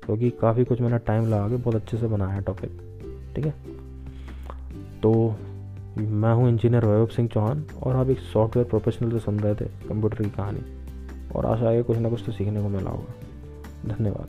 क्योंकि काफ़ी कुछ मैंने टाइम लगा के बहुत अच्छे से बनाया है टॉपिक ठीक है? तो मैं हूँ इंजीनियर वैभव सिंह चौहान और आप एक सॉफ्टवेयर प्रोफेशनल से सुन रहे थे कंप्यूटर की कहानी। और आशा है कुछ ना कुछ तो सीखने को मिला होगा। धन्यवाद।